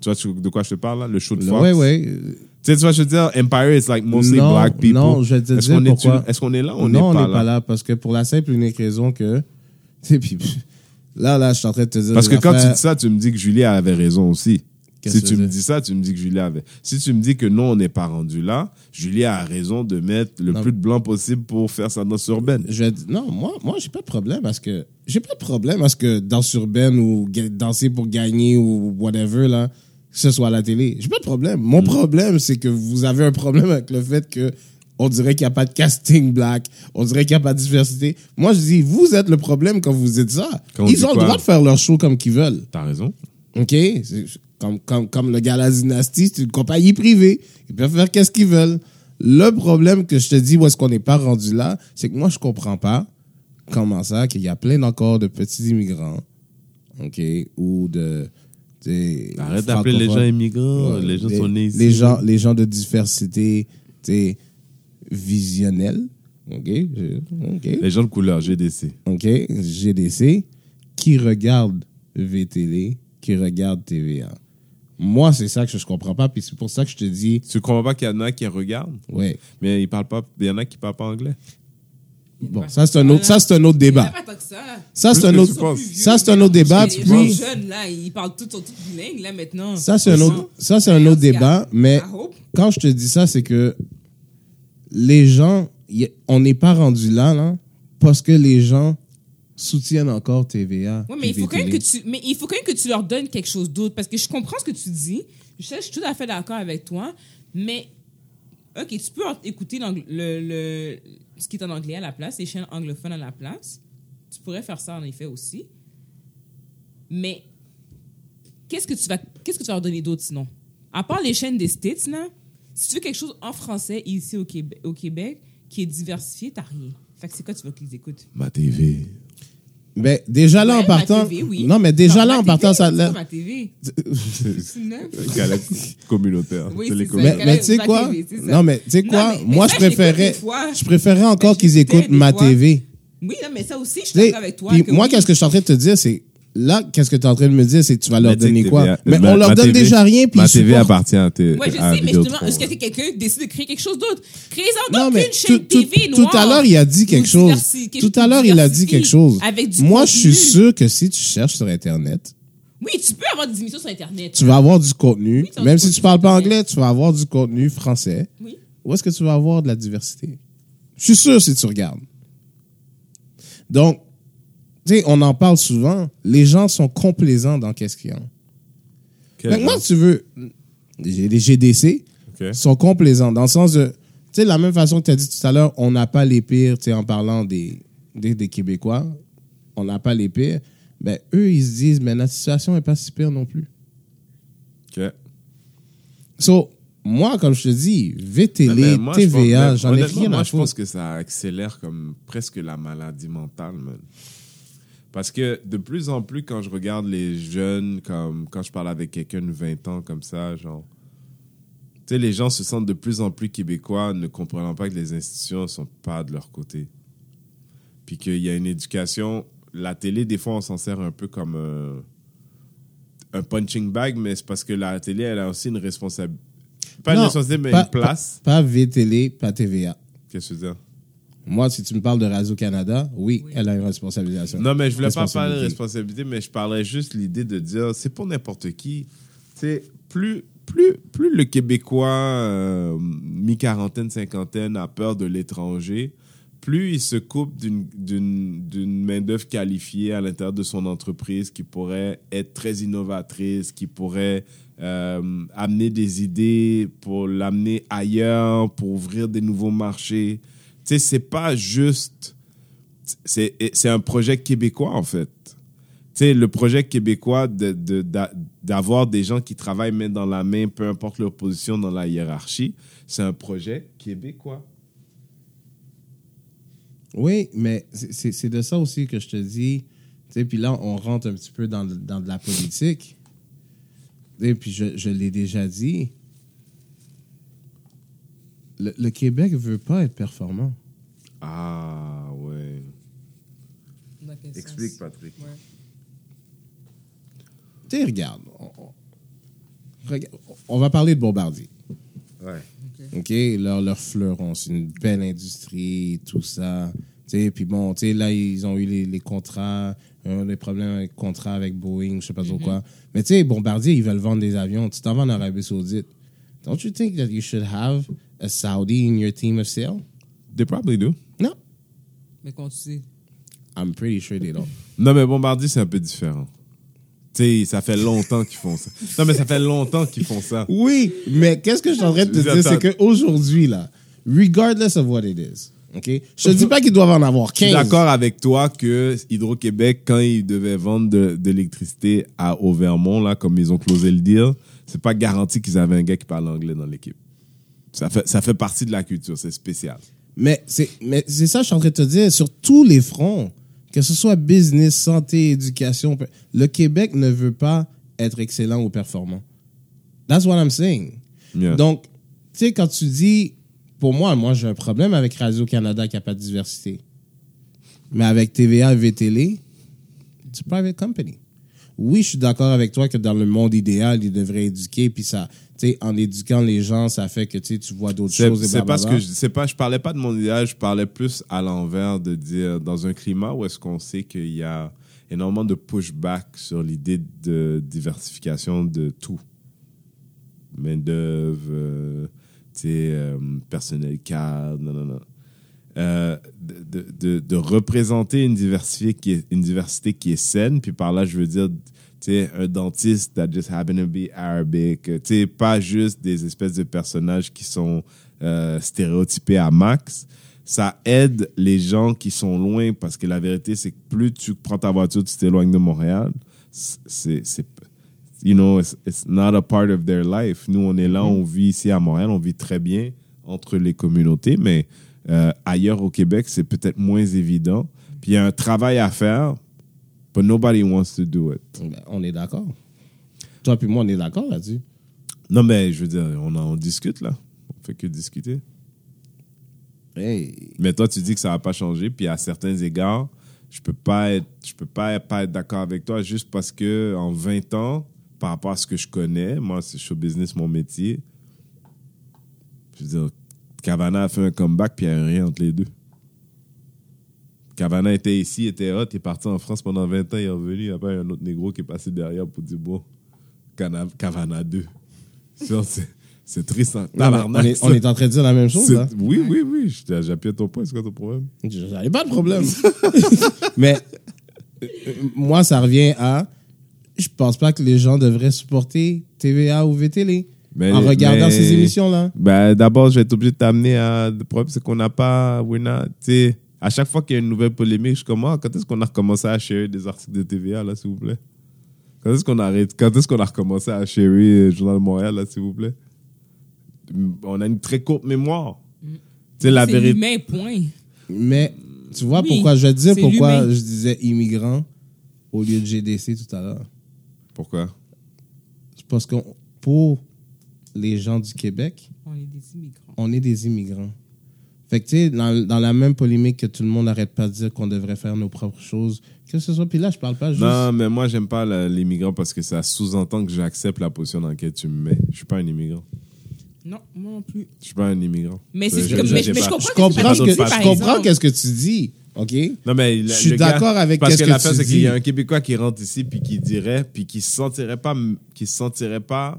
[SPEAKER 1] Tu vois tu- de quoi je te parle, là? Le show de Fox?
[SPEAKER 3] Ouais, ouais.
[SPEAKER 1] Tu sais, tu vois, je veux dire, Empire is like mostly
[SPEAKER 3] Non,
[SPEAKER 1] black people.
[SPEAKER 3] non, je vais te
[SPEAKER 1] Est-ce
[SPEAKER 3] dire
[SPEAKER 1] est,
[SPEAKER 3] pourquoi?
[SPEAKER 1] est-ce qu'on est là ou on
[SPEAKER 3] non,
[SPEAKER 1] n'est
[SPEAKER 3] on
[SPEAKER 1] pas,
[SPEAKER 3] n'est
[SPEAKER 1] là?
[SPEAKER 3] pas là parce que pour la simple et unique raison que. Tu sais, puis là, là, je suis en train de te dire.
[SPEAKER 1] Parce que quand tu dis ça, tu me dis que Julie avait raison aussi. Si tu me
[SPEAKER 3] dis?
[SPEAKER 1] ça, tu me dis que Julie avait. Si tu me dis que non, on n'est pas rendu là, Julie a raison de mettre le
[SPEAKER 3] Non.
[SPEAKER 1] plus de blanc possible pour faire sa danse urbaine.
[SPEAKER 3] Je vais dire- non, moi, moi j'ai pas de problème parce que j'ai pas de problème parce que danse urbaine ou danser pour gagner ou whatever là, que ce soit à la télé. J'ai pas de problème.
[SPEAKER 1] Mm.
[SPEAKER 3] Mon problème, c'est que vous avez un problème avec le fait que on dirait qu'il n'y a pas de casting black, on dirait qu'il n'y a pas de diversité. Moi, je dis, vous êtes le problème quand vous dites ça.
[SPEAKER 1] Quand on dit
[SPEAKER 3] Ils ont le droit de faire leur show comme qu'ils veulent.
[SPEAKER 1] T'as raison.
[SPEAKER 3] OK? Comme, comme, comme le Gala Dynasty, c'est une compagnie privée. Ils peuvent faire qu'est-ce qu'ils veulent. Le problème que je te dis, où est-ce qu'on n'est pas rendu là, c'est que moi, je comprends pas comment ça, qu'il y a plein encore de petits immigrants, OK? Ou de.
[SPEAKER 1] Arrête d'appeler les gens immigrants.
[SPEAKER 3] Ouais,
[SPEAKER 1] les gens sont nés ici.
[SPEAKER 3] Les gens, les gens de diversité, tu visionnelle. OK? OK?
[SPEAKER 1] Les gens de couleur, GDC.
[SPEAKER 3] OK, GDC, qui regarde VTL, qui regarde TVA. Moi, c'est ça que je ne comprends pas, puis c'est pour ça que je te dis,
[SPEAKER 1] Tu comprends pas qu'il y en a qui regardent,
[SPEAKER 3] ouais.
[SPEAKER 1] mais ils parlent pas, il y en a qui parlent pas anglais.
[SPEAKER 3] Bon, ça c'est un autre, ça c'est un autre débat.
[SPEAKER 2] ça.
[SPEAKER 3] C'est un autre,
[SPEAKER 1] tu penses.
[SPEAKER 3] ça c'est un autre débat.
[SPEAKER 2] Les jeunes, là, ils parlent tous, sont tous bilingues, là, maintenant.
[SPEAKER 3] ça c'est un autre, ça c'est un autre débat. Mais quand je te dis ça, c'est que les gens, on n'est pas rendu là, là, parce que les gens soutiennent encore TVA.
[SPEAKER 2] Ouais, mais il faut quand même que tu, mais il faut quand même que tu leur donnes quelque chose d'autre parce que je comprends ce que tu dis. Je, sais, je suis tout à fait d'accord avec toi, mais ok, tu peux écouter le, le, ce qui est en anglais à la place, les chaînes anglophones à la place. Tu pourrais faire ça en effet aussi, mais qu'est-ce que tu vas, qu'est-ce que tu vas leur donner d'autre sinon? À part les chaînes des States là, si tu veux quelque chose en français ici au Québec, au Québec qui est diversifié, t'as rien. Fait que c'est quoi tu veux qu'ils écoutent?
[SPEAKER 1] Ma TV.
[SPEAKER 3] Ben, déjà là
[SPEAKER 2] Ouais,
[SPEAKER 3] en partant,
[SPEAKER 2] TV, oui.
[SPEAKER 3] non mais déjà
[SPEAKER 2] Non,
[SPEAKER 3] là
[SPEAKER 2] ma
[SPEAKER 3] en
[SPEAKER 2] TV,
[SPEAKER 3] partant, ça,
[SPEAKER 2] pas ma TV.
[SPEAKER 1] Communautaire.
[SPEAKER 2] Oui, c'est ça.
[SPEAKER 3] Mais, mais tu sais quoi?
[SPEAKER 2] TV.
[SPEAKER 3] Non, mais tu sais quoi?
[SPEAKER 2] mais- mais
[SPEAKER 3] Moi,
[SPEAKER 2] ça,
[SPEAKER 3] je préférais, je préférais encore
[SPEAKER 2] Mais
[SPEAKER 3] qu'ils écoutent ma
[SPEAKER 2] fois.
[SPEAKER 3] TV.
[SPEAKER 2] Oui, non, mais ça aussi, je suis avec toi.
[SPEAKER 3] puis
[SPEAKER 2] que
[SPEAKER 3] moi,
[SPEAKER 2] oui.
[SPEAKER 3] qu'est-ce que je suis en train de te dire, c'est là, qu'est-ce que tu es en train de me dire, c'est que tu vas leur donner quoi?
[SPEAKER 1] TVA
[SPEAKER 3] Mais
[SPEAKER 1] ma-
[SPEAKER 3] on leur
[SPEAKER 1] ma
[SPEAKER 3] donne
[SPEAKER 1] TV
[SPEAKER 3] déjà rien, puis
[SPEAKER 1] Ma TV appartient à, tes,
[SPEAKER 2] Ouais, je sais, mais justement, est-ce que
[SPEAKER 1] ouais.
[SPEAKER 2] quelqu'un décide de créer quelque chose d'autre? Créez-en
[SPEAKER 3] Non,
[SPEAKER 2] donc
[SPEAKER 3] mais
[SPEAKER 2] une chaîne
[SPEAKER 3] tout, tout-
[SPEAKER 2] TV
[SPEAKER 3] tout
[SPEAKER 2] noire.
[SPEAKER 3] à l'heure, il a dit quelque chose. Tout à l'heure, il a dit quelque chose.
[SPEAKER 2] Avec du
[SPEAKER 3] Moi, je suis
[SPEAKER 2] contenu.
[SPEAKER 3] sûr que si tu cherches sur Internet,
[SPEAKER 2] Oui, tu peux avoir des émissions sur Internet.
[SPEAKER 3] tu vas avoir du contenu.
[SPEAKER 2] Oui,
[SPEAKER 3] Même si
[SPEAKER 2] du
[SPEAKER 3] tu parles pas
[SPEAKER 2] contenu.
[SPEAKER 3] anglais, tu vas avoir du contenu français.
[SPEAKER 2] Oui.
[SPEAKER 3] Où est-ce que tu vas avoir de la diversité? Je suis sûr si tu regardes. Donc, tu sais, on en parle souvent. Les gens sont complaisants dans qu'est-ce qu'ils ont. Moi, tu veux, les GDC sont complaisants dans le sens de, tu sais, la même façon que tu as dit tout à l'heure, on n'a pas les pires, tu sais, en parlant des, des, des Québécois, on n'a pas les pires. Ben, eux, ils se disent, mais notre situation n'est pas si pire non plus.
[SPEAKER 1] Ok.
[SPEAKER 3] So, moi, comme je te dis, VTL,
[SPEAKER 1] moi, pense-
[SPEAKER 3] TVA, j'en ai rien
[SPEAKER 1] Moi,
[SPEAKER 3] à
[SPEAKER 1] je pense que ça accélère comme presque la maladie mentale, man. Parce que de plus en plus, quand je regarde les jeunes, comme quand je parle avec quelqu'un de 20 ans comme ça, genre, tu sais, les gens se sentent de plus en plus québécois, ne comprenant pas que les institutions ne sont pas de leur côté. Puis qu'il y a une éducation. La télé, des fois, on s'en sert un peu comme un, un punching bag, mais c'est parce que la télé, elle a aussi une responsabilité. Pas une responsabilité, mais
[SPEAKER 3] pas-
[SPEAKER 1] une place.
[SPEAKER 3] Pas, pas VTL, pas TVA.
[SPEAKER 1] Qu'est-ce que tu veux dire?
[SPEAKER 3] Moi, si tu me parles de Radio-Canada, oui, elle a une responsabilisation.
[SPEAKER 1] Non, mais je voulais pas parler de
[SPEAKER 3] Responsabilité.
[SPEAKER 1] mais je parlais juste l'idée de dire, c'est pour n'importe qui. C'est plus, plus, plus le Québécois euh, mi-quarantaine, cinquantaine a peur de l'étranger, plus il se coupe d'une- d'une d'une main-d'œuvre qualifiée à l'intérieur de son entreprise qui pourrait être très innovatrice, qui pourrait euh, amener des idées pour l'amener ailleurs, pour ouvrir des nouveaux marchés. C'est pas juste c'est un projet québécois, en fait. Tu sais, le projet québécois de- de- d'a- d'avoir des gens qui travaillent main dans la main, peu importe leur position dans la hiérarchie, c'est un projet québécois.
[SPEAKER 3] Oui, mais c'est- de ça aussi que je te dis. Puis là, on rentre un petit peu dans, dans de la politique. Et puis, je, je l'ai déjà dit. Le, le Québec veut pas être performant.
[SPEAKER 1] Ah, ouais.
[SPEAKER 2] Dans quel
[SPEAKER 1] Explique,
[SPEAKER 2] sens?
[SPEAKER 1] Patrick.
[SPEAKER 2] Ouais.
[SPEAKER 3] Tu sais, regarde. On, on- regarde, on va parler de Bombardier.
[SPEAKER 1] Ouais.
[SPEAKER 3] OK? Leur, leur fleuron, c'est une belle industrie, tout ça. Tu sais, puis bon, tu sais, là, ils ont eu les, les contrats, euh, des problèmes avec contrats avec Boeing, je sais pas trop quoi. Mais tu sais, Bombardier, ils veulent vendre des avions. Tu t'en vas en Arabie Saoudite. Don't you think that you should have a Saudi in your team of sale?
[SPEAKER 1] They probably do.
[SPEAKER 3] No.
[SPEAKER 2] Mais quand tu sais.
[SPEAKER 3] I'm pretty sure they don't.
[SPEAKER 1] Non, mais Bombardier, c'est un peu différent. Tu sais, ça fait longtemps qu'ils font ça. Non, mais ça fait longtemps qu'ils font ça.
[SPEAKER 3] Oui, mais qu'est-ce que je suis en train de te dire, c'est qu'aujourd'hui, là, regardless of what it is, OK? Je te dis pas qu'ils doivent en avoir
[SPEAKER 1] Je suis
[SPEAKER 3] 15.
[SPEAKER 1] d'accord avec toi que Hydro-Québec, quand ils devaient vendre de, de l'électricité à au Vermont, là, comme ils ont closé le deal, c'est pas garanti qu'ils avaient un gars qui parle anglais dans l'équipe. Ça fait, ça fait partie de la culture, c'est spécial.
[SPEAKER 3] Mais c'est mais c'est ça que je suis en train de te dire sur tous les fronts, que ce soit business, santé, éducation, le Québec ne veut pas être excellent ou performant. That's what I'm saying.
[SPEAKER 1] Yeah.
[SPEAKER 3] Donc, tu sais quand tu dis pour moi, moi j'ai un problème avec Radio Canada qui a pas de diversité. Mais avec TVA et VTL, c'est private company. Oui, je suis d'accord avec toi que dans le monde idéal, ils devraient éduquer puis ça en éduquant les gens, ça fait que tu vois d'autres choses
[SPEAKER 1] c'est pas ce que je c'est pas je parlais pas de mon idéal, je parlais plus à l'envers de dire dans un climat où est-ce qu'on sait qu'il y a énormément de pushback sur l'idée de diversification de tout. Main d'œuvre, euh, tu sais, euh, personnel cadre, non non non. Euh, de, de, de, représenter une diversité qui est une diversité qui est saine, puis par là je veux dire sais, un dentiste that just happen to be Arabic, tu sais, pas juste des espèces de personnages qui sont euh, stéréotypés à max. Ça aide les gens qui sont loin parce que la vérité, c'est que plus tu prends ta voiture, tu t'éloignes de Montréal, c'est, c'est, you know, it's, it's not a part of their life. Nous, on est là, on vit ici à Montréal, on vit très bien entre les communautés, mais euh, ailleurs au Québec, c'est peut-être moins évident. Puis il y a un travail à faire, but nobody wants to do it.
[SPEAKER 3] Ben, on est d'accord. Toi puis moi, on est d'accord là-dessus.
[SPEAKER 1] Non, mais je veux dire, on en discute là. On fait que discuter.
[SPEAKER 3] Hey.
[SPEAKER 1] Mais toi, tu dis que ça va pas changer, puis à certains égards, je peux pas être, je peux pas, pas être d'accord avec toi juste parce que en 20 ans, par rapport à ce que je connais, moi, c'est show business mon métier. Je veux dire, Cavana a fait un comeback, puis il n'y a rien entre les deux. Cavana était ici, était hot, il est parti en France pendant 20 ans, il est revenu, il y a pas un autre négro qui est passé derrière pour dire, bon, Cavana 2. Ça, c'est- triste, hein.
[SPEAKER 3] On, est,
[SPEAKER 1] ça.
[SPEAKER 3] on est en train de dire la même chose. Là.
[SPEAKER 1] Oui, oui, oui, j'appuie ton point, c'est quoi ton problème?
[SPEAKER 3] J'avais pas de problème. Mais euh, moi, ça revient à. Je pense pas que les gens devraient supporter TVA ou VTL en regardant
[SPEAKER 1] mais-
[SPEAKER 3] ces émissions-là.
[SPEAKER 1] Ben, d'abord, je vais être obligé de t'amener à. Le problème, c'est qu'on n'a pas. we're not- à chaque fois qu'il y a une nouvelle polémique, je commence. Quand est-ce qu'on a recommencé à share des articles de TVA, là, s'il vous plaît? Quand est-ce qu'on arrête? Quand est-ce qu'on a recommencé à share le Journal de Montréal, là, s'il vous plaît? On a une très courte mémoire. Tu sais, la
[SPEAKER 2] C'est
[SPEAKER 1] vérité.
[SPEAKER 2] l'humain, point.
[SPEAKER 3] Mais tu vois
[SPEAKER 2] Oui,
[SPEAKER 3] pourquoi je vais te dire
[SPEAKER 2] c'est
[SPEAKER 3] pourquoi je disais immigrant au lieu de GDC tout à l'heure.
[SPEAKER 1] Pourquoi?
[SPEAKER 3] C'est parce que pour les gens du Québec,
[SPEAKER 2] On est des immigrants.
[SPEAKER 3] on est des immigrants. Fait que, tu sais, dans, dans la même polémique que tout le monde n'arrête pas de dire qu'on devrait faire nos propres choses, que ce soit. Puis là, je parle pas juste.
[SPEAKER 1] Non, mais moi, j'aime pas la- l'immigrant parce que ça sous-entend que j'accepte la position dans laquelle tu me mets. Je suis pas un immigrant.
[SPEAKER 2] Non, moi non plus.
[SPEAKER 1] Je suis pas un immigrant.
[SPEAKER 2] Mais c'est ce
[SPEAKER 1] je-
[SPEAKER 2] que-
[SPEAKER 1] je-
[SPEAKER 2] mais- je comprends
[SPEAKER 3] je
[SPEAKER 2] que
[SPEAKER 3] comprends, ce je qu'est-ce que tu dis, OK?
[SPEAKER 1] Non, mais
[SPEAKER 3] Je suis d'accord avec
[SPEAKER 1] Parce
[SPEAKER 3] qu'est-ce
[SPEAKER 1] que
[SPEAKER 3] que
[SPEAKER 1] l'affaire, c'est qu'il y a un Québécois qui rentre ici puis qui dirait, puis qui se sentirait pas, qui se sentirait pas.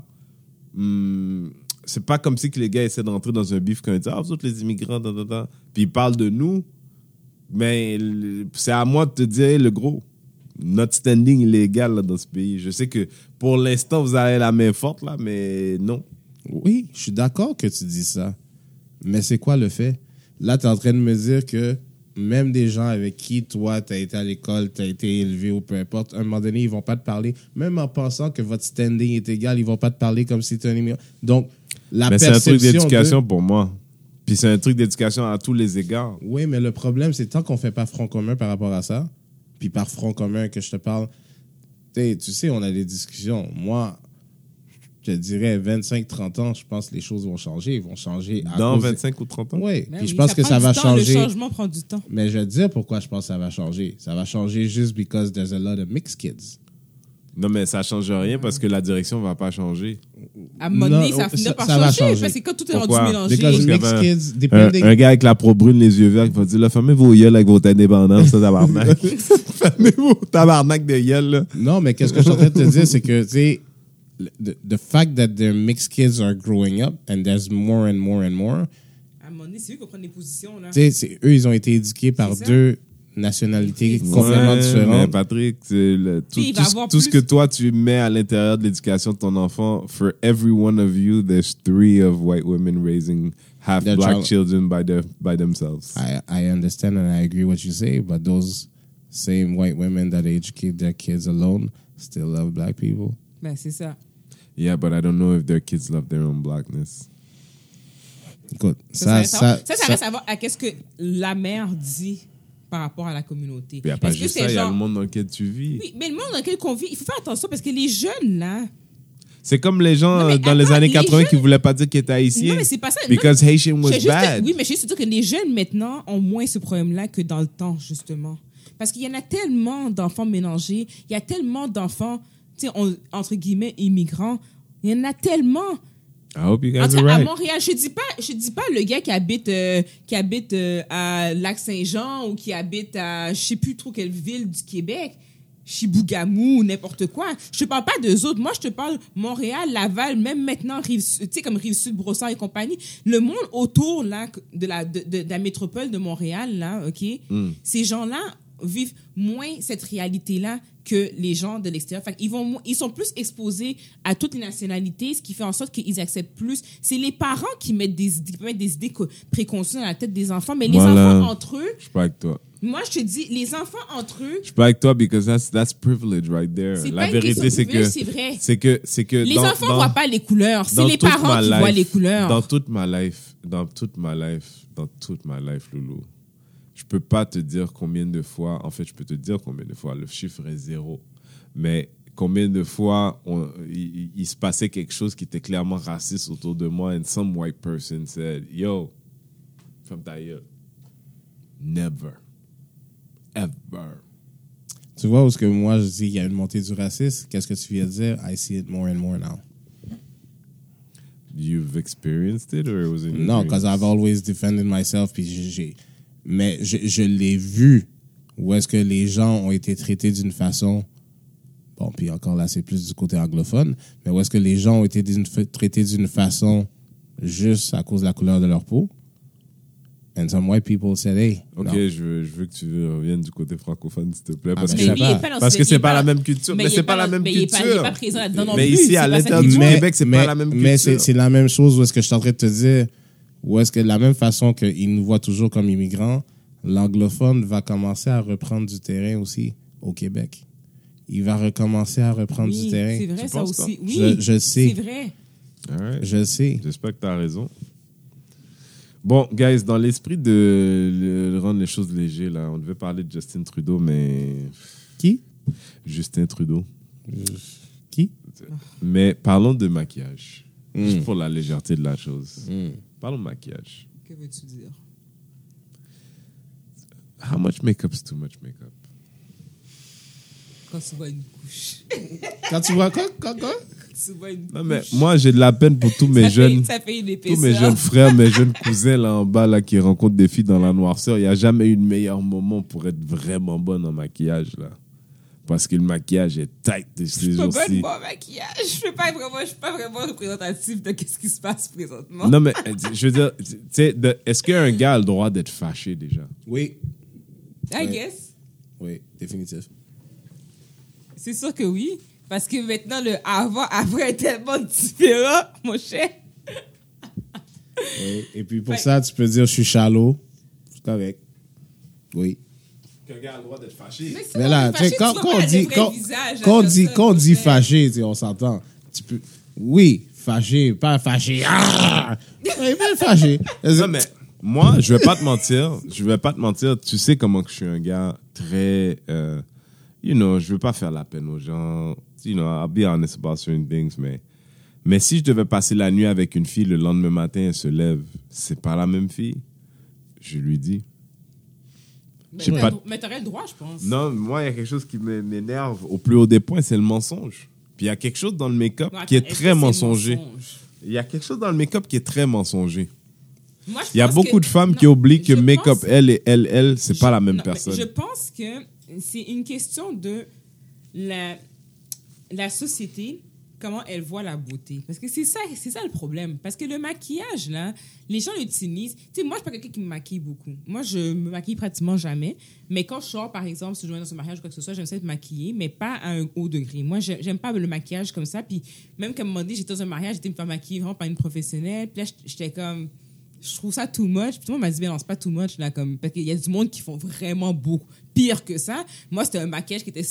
[SPEAKER 1] hum, c'est pas comme si que les gars essaient d'entrer dans un bif quand ils disent ah vous autres les immigrants, da, da, da. puis ils parlent de nous, mais c'est à moi de te dire le gros. Notre standing il est égal là, dans ce pays. Je sais que pour l'instant vous avez la main forte là, mais non.
[SPEAKER 3] Oui, je suis d'accord que tu dis ça. Mais c'est quoi le fait? Là, tu es en train de me dire que même des gens avec qui toi, tu as été à l'école, tu as été élevé ou peu importe, à un moment donné, ils vont pas te parler, même en pensant que votre standing est égal, ils vont pas te parler comme si tu un immigrant. Donc, la
[SPEAKER 1] mais c'est un
[SPEAKER 3] perception
[SPEAKER 1] truc d'éducation
[SPEAKER 3] de-
[SPEAKER 1] pour moi. Puis c'est un truc d'éducation à tous les égards.
[SPEAKER 3] Oui, mais le problème, c'est tant qu'on fait pas front commun par rapport à ça, puis par front commun que je te parle, tu sais, tu sais, on a des discussions. Moi, je te dirais 25-30 ans, je pense que les choses vont changer. Ils vont changer. à
[SPEAKER 1] Dans
[SPEAKER 3] cause de-
[SPEAKER 1] 25 ou 30 ans?
[SPEAKER 3] Oui,
[SPEAKER 2] Ben
[SPEAKER 3] puis je pense que ça va
[SPEAKER 2] temps,
[SPEAKER 3] changer.
[SPEAKER 2] Le changement prend du temps.
[SPEAKER 3] Mais je vais te dire pourquoi je pense que ça va changer. Ça va changer juste because there's a lot of mixed kids.
[SPEAKER 1] Non, mais ça change rien parce que la direction va pas changer.
[SPEAKER 2] À un moment donné, ça finit par
[SPEAKER 3] ça va
[SPEAKER 2] changer,
[SPEAKER 3] changer.
[SPEAKER 2] Parce que quand tout est rendu
[SPEAKER 1] Pourquoi?
[SPEAKER 2] mélangé.
[SPEAKER 3] Because mixed
[SPEAKER 1] avait
[SPEAKER 3] kids,
[SPEAKER 1] Un,
[SPEAKER 3] depending.
[SPEAKER 1] un gars avec la peau brune, les yeux verts, qui va dire là, fermez vos yeux avec votre indépendance, ça, tabarnak. fermez vos tabarnak de gueule, là.
[SPEAKER 3] Non, mais qu'est-ce que je suis en train de te dire, c'est que, tu sais, the, the fact that the mixed kids are growing up and there's more and more and more,
[SPEAKER 2] À un moment donné, c'est eux qui prennent les positions. Là.
[SPEAKER 3] tu sais, c'est- eux, ils ont été éduqués par deux nationalités complètement
[SPEAKER 1] Ouais, Mais
[SPEAKER 3] différentes.
[SPEAKER 1] Patrick, le- tout, tout
[SPEAKER 2] avoir
[SPEAKER 1] tout ce que toi tu mets à l'intérieur de l'éducation de ton enfant, for every one of you, there's three of white women raising half
[SPEAKER 3] Their
[SPEAKER 1] black
[SPEAKER 3] child-
[SPEAKER 1] children by their by themselves.
[SPEAKER 3] I, I understand and I agree what you say, but those same white women that educate their kids alone still love black people.
[SPEAKER 2] Ben, c'est ça.
[SPEAKER 1] Yeah, but I don't know if their kids love their own blackness.
[SPEAKER 3] Écoute,
[SPEAKER 2] Ça,
[SPEAKER 3] ça,
[SPEAKER 2] ça,
[SPEAKER 3] ça,
[SPEAKER 2] ça, ça reste à voir à qu'est-ce que la mère dit par rapport à la communauté.
[SPEAKER 1] Il n'y a pas juste
[SPEAKER 2] c'est
[SPEAKER 1] ça, il y a
[SPEAKER 2] genre-
[SPEAKER 1] le monde dans lequel tu vis.
[SPEAKER 2] Oui, mais le monde dans lequel on vit, il faut faire attention parce que les jeunes, là.
[SPEAKER 1] C'est comme les gens
[SPEAKER 2] Non,
[SPEAKER 1] dans les années
[SPEAKER 2] les
[SPEAKER 1] 80 qui
[SPEAKER 2] jeunes-
[SPEAKER 1] voulaient pas dire qu'ils étaient haïtiens.
[SPEAKER 2] Non, mais c'est pas ça. Non,
[SPEAKER 1] Because Haitian
[SPEAKER 2] je
[SPEAKER 1] was
[SPEAKER 2] juste-
[SPEAKER 1] bad.
[SPEAKER 2] oui, mais je juste dire que les jeunes maintenant ont moins ce problème-là que dans le temps, justement. Parce qu'il y en a tellement d'enfants mélangés, il y a tellement d'enfants, tu sais, on- entre guillemets, immigrants. Il y en a tellement.
[SPEAKER 1] I hope you guys are
[SPEAKER 2] à. Montréal, je dis pas, je dis pas le gars qui habite, euh, qui habite euh, à Lac-Saint-Jean ou qui habite à je sais plus trop quelle ville du Québec, Chibougamau ou n'importe quoi. Je te parle pas d'eux autres. Moi, je te parle Montréal, Laval, même maintenant Rive, tu sais comme Rive Sud, Brossard et compagnie. Le monde autour là de la de, de- de la métropole de Montréal là, ok? Ces gens-là vivent moins cette réalité-là que les gens de l'extérieur. Vont, mo- ils sont plus exposés à toutes les nationalités, ce qui fait en sorte qu'ils acceptent plus. C'est les parents qui mettent des qui mettent des idées co- préconçues dans la tête des enfants, mais les
[SPEAKER 1] Voilà.
[SPEAKER 2] enfants entre eux,
[SPEAKER 1] Je suis pas avec toi.
[SPEAKER 2] moi je te dis, les enfants entre eux,
[SPEAKER 1] Je suis pas avec toi because that's that's privilege right there. La vérité c'est que
[SPEAKER 2] c'est vrai.
[SPEAKER 1] c'est que c'est que
[SPEAKER 2] les
[SPEAKER 1] dans-
[SPEAKER 2] enfants
[SPEAKER 1] dans-
[SPEAKER 2] voient pas les couleurs. C'est les parents qui
[SPEAKER 1] life-
[SPEAKER 2] voient les couleurs.
[SPEAKER 1] Dans toute ma life, dans toute ma life, dans toute ma life, Loulou, je peux pas te dire combien de fois, en fait, je peux te dire combien de fois, le chiffre est zéro, mais combien de fois on- il, se passait quelque chose qui était clairement raciste autour de moi and some white person said, yo, ferme ta gueule. Never. Ever.
[SPEAKER 3] Tu vois où que moi je dis qu'il y a une montée du racisme? Qu'est-ce que tu viens de dire? I see it more and more now.
[SPEAKER 1] You've experienced it or it was
[SPEAKER 3] Non,
[SPEAKER 1] dreams?
[SPEAKER 3] because I've always defended myself. Puis j'ai- mais je, je l'ai vu où est-ce que les gens ont été traités d'une façon. Bon, puis encore là, c'est plus du côté anglophone. Mais où est-ce que les gens ont été traités d'une façon juste à cause de la couleur de leur peau? And some white people said, hey.
[SPEAKER 1] Ok, je veux, je veux que tu reviennes du côté francophone, s'il te plaît. Parce
[SPEAKER 3] ben,
[SPEAKER 1] que
[SPEAKER 2] mais il est
[SPEAKER 3] pas.
[SPEAKER 2] pas
[SPEAKER 1] Parce que c'est pas la même culture. Mais
[SPEAKER 2] il
[SPEAKER 1] c'est
[SPEAKER 2] est
[SPEAKER 1] pas la même
[SPEAKER 2] mais il est pas- Il est
[SPEAKER 1] culture.
[SPEAKER 2] pas présent là-dedans non
[SPEAKER 1] Mais
[SPEAKER 2] plus.
[SPEAKER 1] ici,
[SPEAKER 2] c'est
[SPEAKER 1] à l'intérieur du
[SPEAKER 3] mais,
[SPEAKER 1] Québec, c'est
[SPEAKER 3] mais-
[SPEAKER 1] pas la même culture.
[SPEAKER 3] Mais c'est c'est la même chose où est-ce que je suis en train de te dire, où est-ce que de la même façon qu'ils nous voient toujours comme immigrants, l'anglophone va commencer à reprendre du terrain aussi au Québec? Il va recommencer à reprendre
[SPEAKER 2] Oui,
[SPEAKER 3] du terrain?
[SPEAKER 2] c'est vrai
[SPEAKER 1] Tu
[SPEAKER 2] ça aussi. Oui,
[SPEAKER 3] Je- je sais.
[SPEAKER 2] C'est vrai.
[SPEAKER 1] All right.
[SPEAKER 3] Je sais.
[SPEAKER 1] J'espère que tu as raison. Bon, guys, dans l'esprit de le- rendre les choses légères, là, on devait parler de Justin Trudeau, mais.
[SPEAKER 3] Qui?
[SPEAKER 1] Justin Trudeau.
[SPEAKER 3] Qui?
[SPEAKER 1] Mais parlons de maquillage.
[SPEAKER 3] Mm.
[SPEAKER 1] Juste pour la légèreté de la chose.
[SPEAKER 3] Mm.
[SPEAKER 1] Parlons de maquillage.
[SPEAKER 2] Que veux-tu dire?
[SPEAKER 1] How much makeup is too much makeup?
[SPEAKER 2] Quand tu vois une couche.
[SPEAKER 3] Quand tu vois quoi? Quoi? quoi?
[SPEAKER 2] tu vois une
[SPEAKER 1] Non, mais
[SPEAKER 2] couche.
[SPEAKER 1] moi, j'ai de la peine pour tous mes
[SPEAKER 2] ça
[SPEAKER 1] jeunes.
[SPEAKER 2] Fait, ça fait une
[SPEAKER 1] Tous mes jeunes frères, mes jeunes cousins là en bas là qui rencontrent des filles dans la noirceur, il n'y a jamais eu de meilleur moment pour être vraiment bonne en maquillage là. Parce que le maquillage est tight de ces
[SPEAKER 2] Je peux pas
[SPEAKER 1] jours-ci.
[SPEAKER 2] maquillage. Je suis pas vraiment, je suis pas vraiment représentatif de ce qui se passe présentement.
[SPEAKER 1] Non mais euh, je veux dire, tu sais, est-ce qu'un gars a le droit d'être fâché déjà?
[SPEAKER 3] Oui.
[SPEAKER 2] I
[SPEAKER 3] Ouais.
[SPEAKER 2] guess.
[SPEAKER 3] Oui, définitif.
[SPEAKER 2] C'est sûr que oui. Parce que maintenant, le avant, après est tellement différent, mon cher.
[SPEAKER 3] Oui. Et puis pour
[SPEAKER 2] Ouais.
[SPEAKER 3] ça, tu peux dire je suis shallow. C'est correct. Oui.
[SPEAKER 1] Qu'un gars a le droit d'être fâché.
[SPEAKER 2] Mais,
[SPEAKER 3] Mais là,
[SPEAKER 2] fâché,
[SPEAKER 3] quand, quand on dit, quand,
[SPEAKER 2] visage à
[SPEAKER 3] quand on dit, quand on dit fâché, tu sais, on s'entend. Tu peux, oui, fâché, pas fâché. Ah! Mais fâché.
[SPEAKER 1] Non mais moi, je vais pas te mentir, je vais pas te mentir, tu sais comment que je suis un gars très euh, you know, je veux pas faire la peine aux gens. You know, I'll be honest about certain things mais Mais si je devais passer la nuit avec une fille, le lendemain matin, elle se lève, c'est pas la même fille. Je lui dis.
[SPEAKER 2] Mais t'as-
[SPEAKER 1] pas-
[SPEAKER 2] t'aurais le droit, je pense.
[SPEAKER 1] Non, moi, il y a quelque chose qui m'énerve au plus haut des points, c'est le mensonge. Puis il y a quelque chose dans le make-up qui est très mensonger.
[SPEAKER 2] mensonge?
[SPEAKER 1] Il y a quelque chose dans le make-up qui est très mensonger.
[SPEAKER 2] Moi,
[SPEAKER 1] Il y a beaucoup
[SPEAKER 2] que-
[SPEAKER 1] de femmes
[SPEAKER 2] non,
[SPEAKER 1] qui oublient que make-up,
[SPEAKER 2] pense-
[SPEAKER 1] elle et elle, elle, c'est pas
[SPEAKER 2] je-
[SPEAKER 1] la même
[SPEAKER 2] non,
[SPEAKER 1] personne.
[SPEAKER 2] Je pense que c'est une question de la, la société, comment elle voit la beauté. Parce que c'est ça, c'est ça le problème. Parce que le maquillage, là, les gens l'utilisent. Tu sais, moi, je suis pas quelqu'un qui me maquille beaucoup. Moi, je me maquille pratiquement jamais. Mais quand je sors, par exemple, si je vais dans un mariage ou quoi que ce soit, j'aime ça être maquillée, mais pas à un haut degré. Moi, j'ai- j'aime pas le maquillage comme ça. Puis même qu'à un moment donné, j'étais dans un mariage, j'étais me faire maquiller vraiment par une professionnelle. Puis là, j'étais comme je trouve ça too much. Puis tout le monde m'a dit, mais non, c'est pas too much, là, comme, parce qu'il y a du monde qui font vraiment beaucoup pire que ça. Moi, c'était un maquillage qui était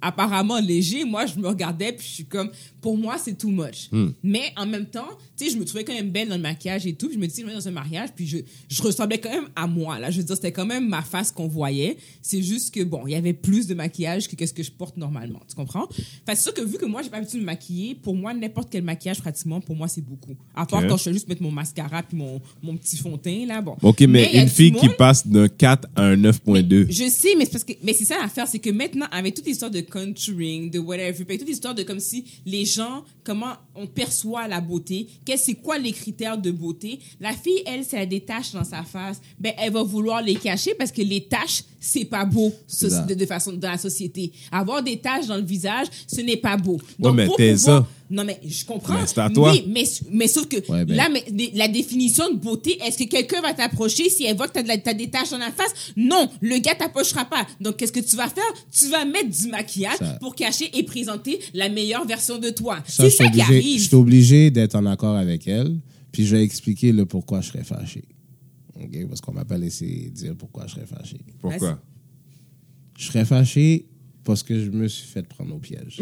[SPEAKER 2] apparemment léger. Moi, je me regardais, puis je suis comme, pour moi, c'est too much. Mais en même temps, tu sais, je me trouvais quand même belle dans le maquillage et tout. Puis je me disais, je vais dans un mariage, puis je, je ressemblais quand même à moi, là. Je veux dire, c'était quand même ma face qu'on voyait. C'est juste que, bon, il y avait plus de maquillage que qu'est-ce que je porte normalement. Tu comprends? Que c'est sûr que vu que moi, j'ai pas l'habitude de me maquiller, pour moi, n'importe quel maquillage, pratiquement, pour moi, c'est beaucoup. À part quand je fais juste mettre mon mascara puis mon, mon petit fond de teint, là, bon.
[SPEAKER 1] Ok, mais, une fille qui passe d'un 4 à un 9.2.
[SPEAKER 2] je sais, mais mais c'est ça l'affaire, c'est que maintenant avec toute l'histoire de contouring, de whatever, puis toute l'histoire de comme si les gens comment on perçoit la beauté, qu'est-ce c'est quoi les critères de beauté La fille, elle, si elle a des taches dans sa face, ben elle va vouloir les cacher parce que les taches c'est pas beau so- de, de façon dans la société. Avoir des taches dans le visage, ce n'est pas beau. Donc
[SPEAKER 1] mais
[SPEAKER 2] pour pouvoir-
[SPEAKER 1] ça.
[SPEAKER 2] Non mais je comprends.
[SPEAKER 1] Mais c'est à toi.
[SPEAKER 2] Oui, mais mais sauf que
[SPEAKER 3] Ouais, ben.
[SPEAKER 2] là mais la définition de beauté, est-ce que quelqu'un va t'approcher si elle voit que la- t'as des taches dans la face? Non, le gars t'approchera pas. Donc qu'est-ce que tu vas faire? Tu vas mettre du maquillage
[SPEAKER 3] Ça-
[SPEAKER 2] pour cacher et présenter la meilleure version de toi.
[SPEAKER 3] Ça,
[SPEAKER 2] C'est
[SPEAKER 3] je suis
[SPEAKER 2] ça qui
[SPEAKER 3] obligé, je
[SPEAKER 2] arrive.
[SPEAKER 3] suis obligé d'être en accord avec elle, puis je vais expliquer le pourquoi je serais fâché. OK? Parce qu'on m'a pas laissé dire pourquoi je serais fâché.
[SPEAKER 1] Pourquoi?
[SPEAKER 3] Je serais fâché parce que je me suis fait prendre au piège.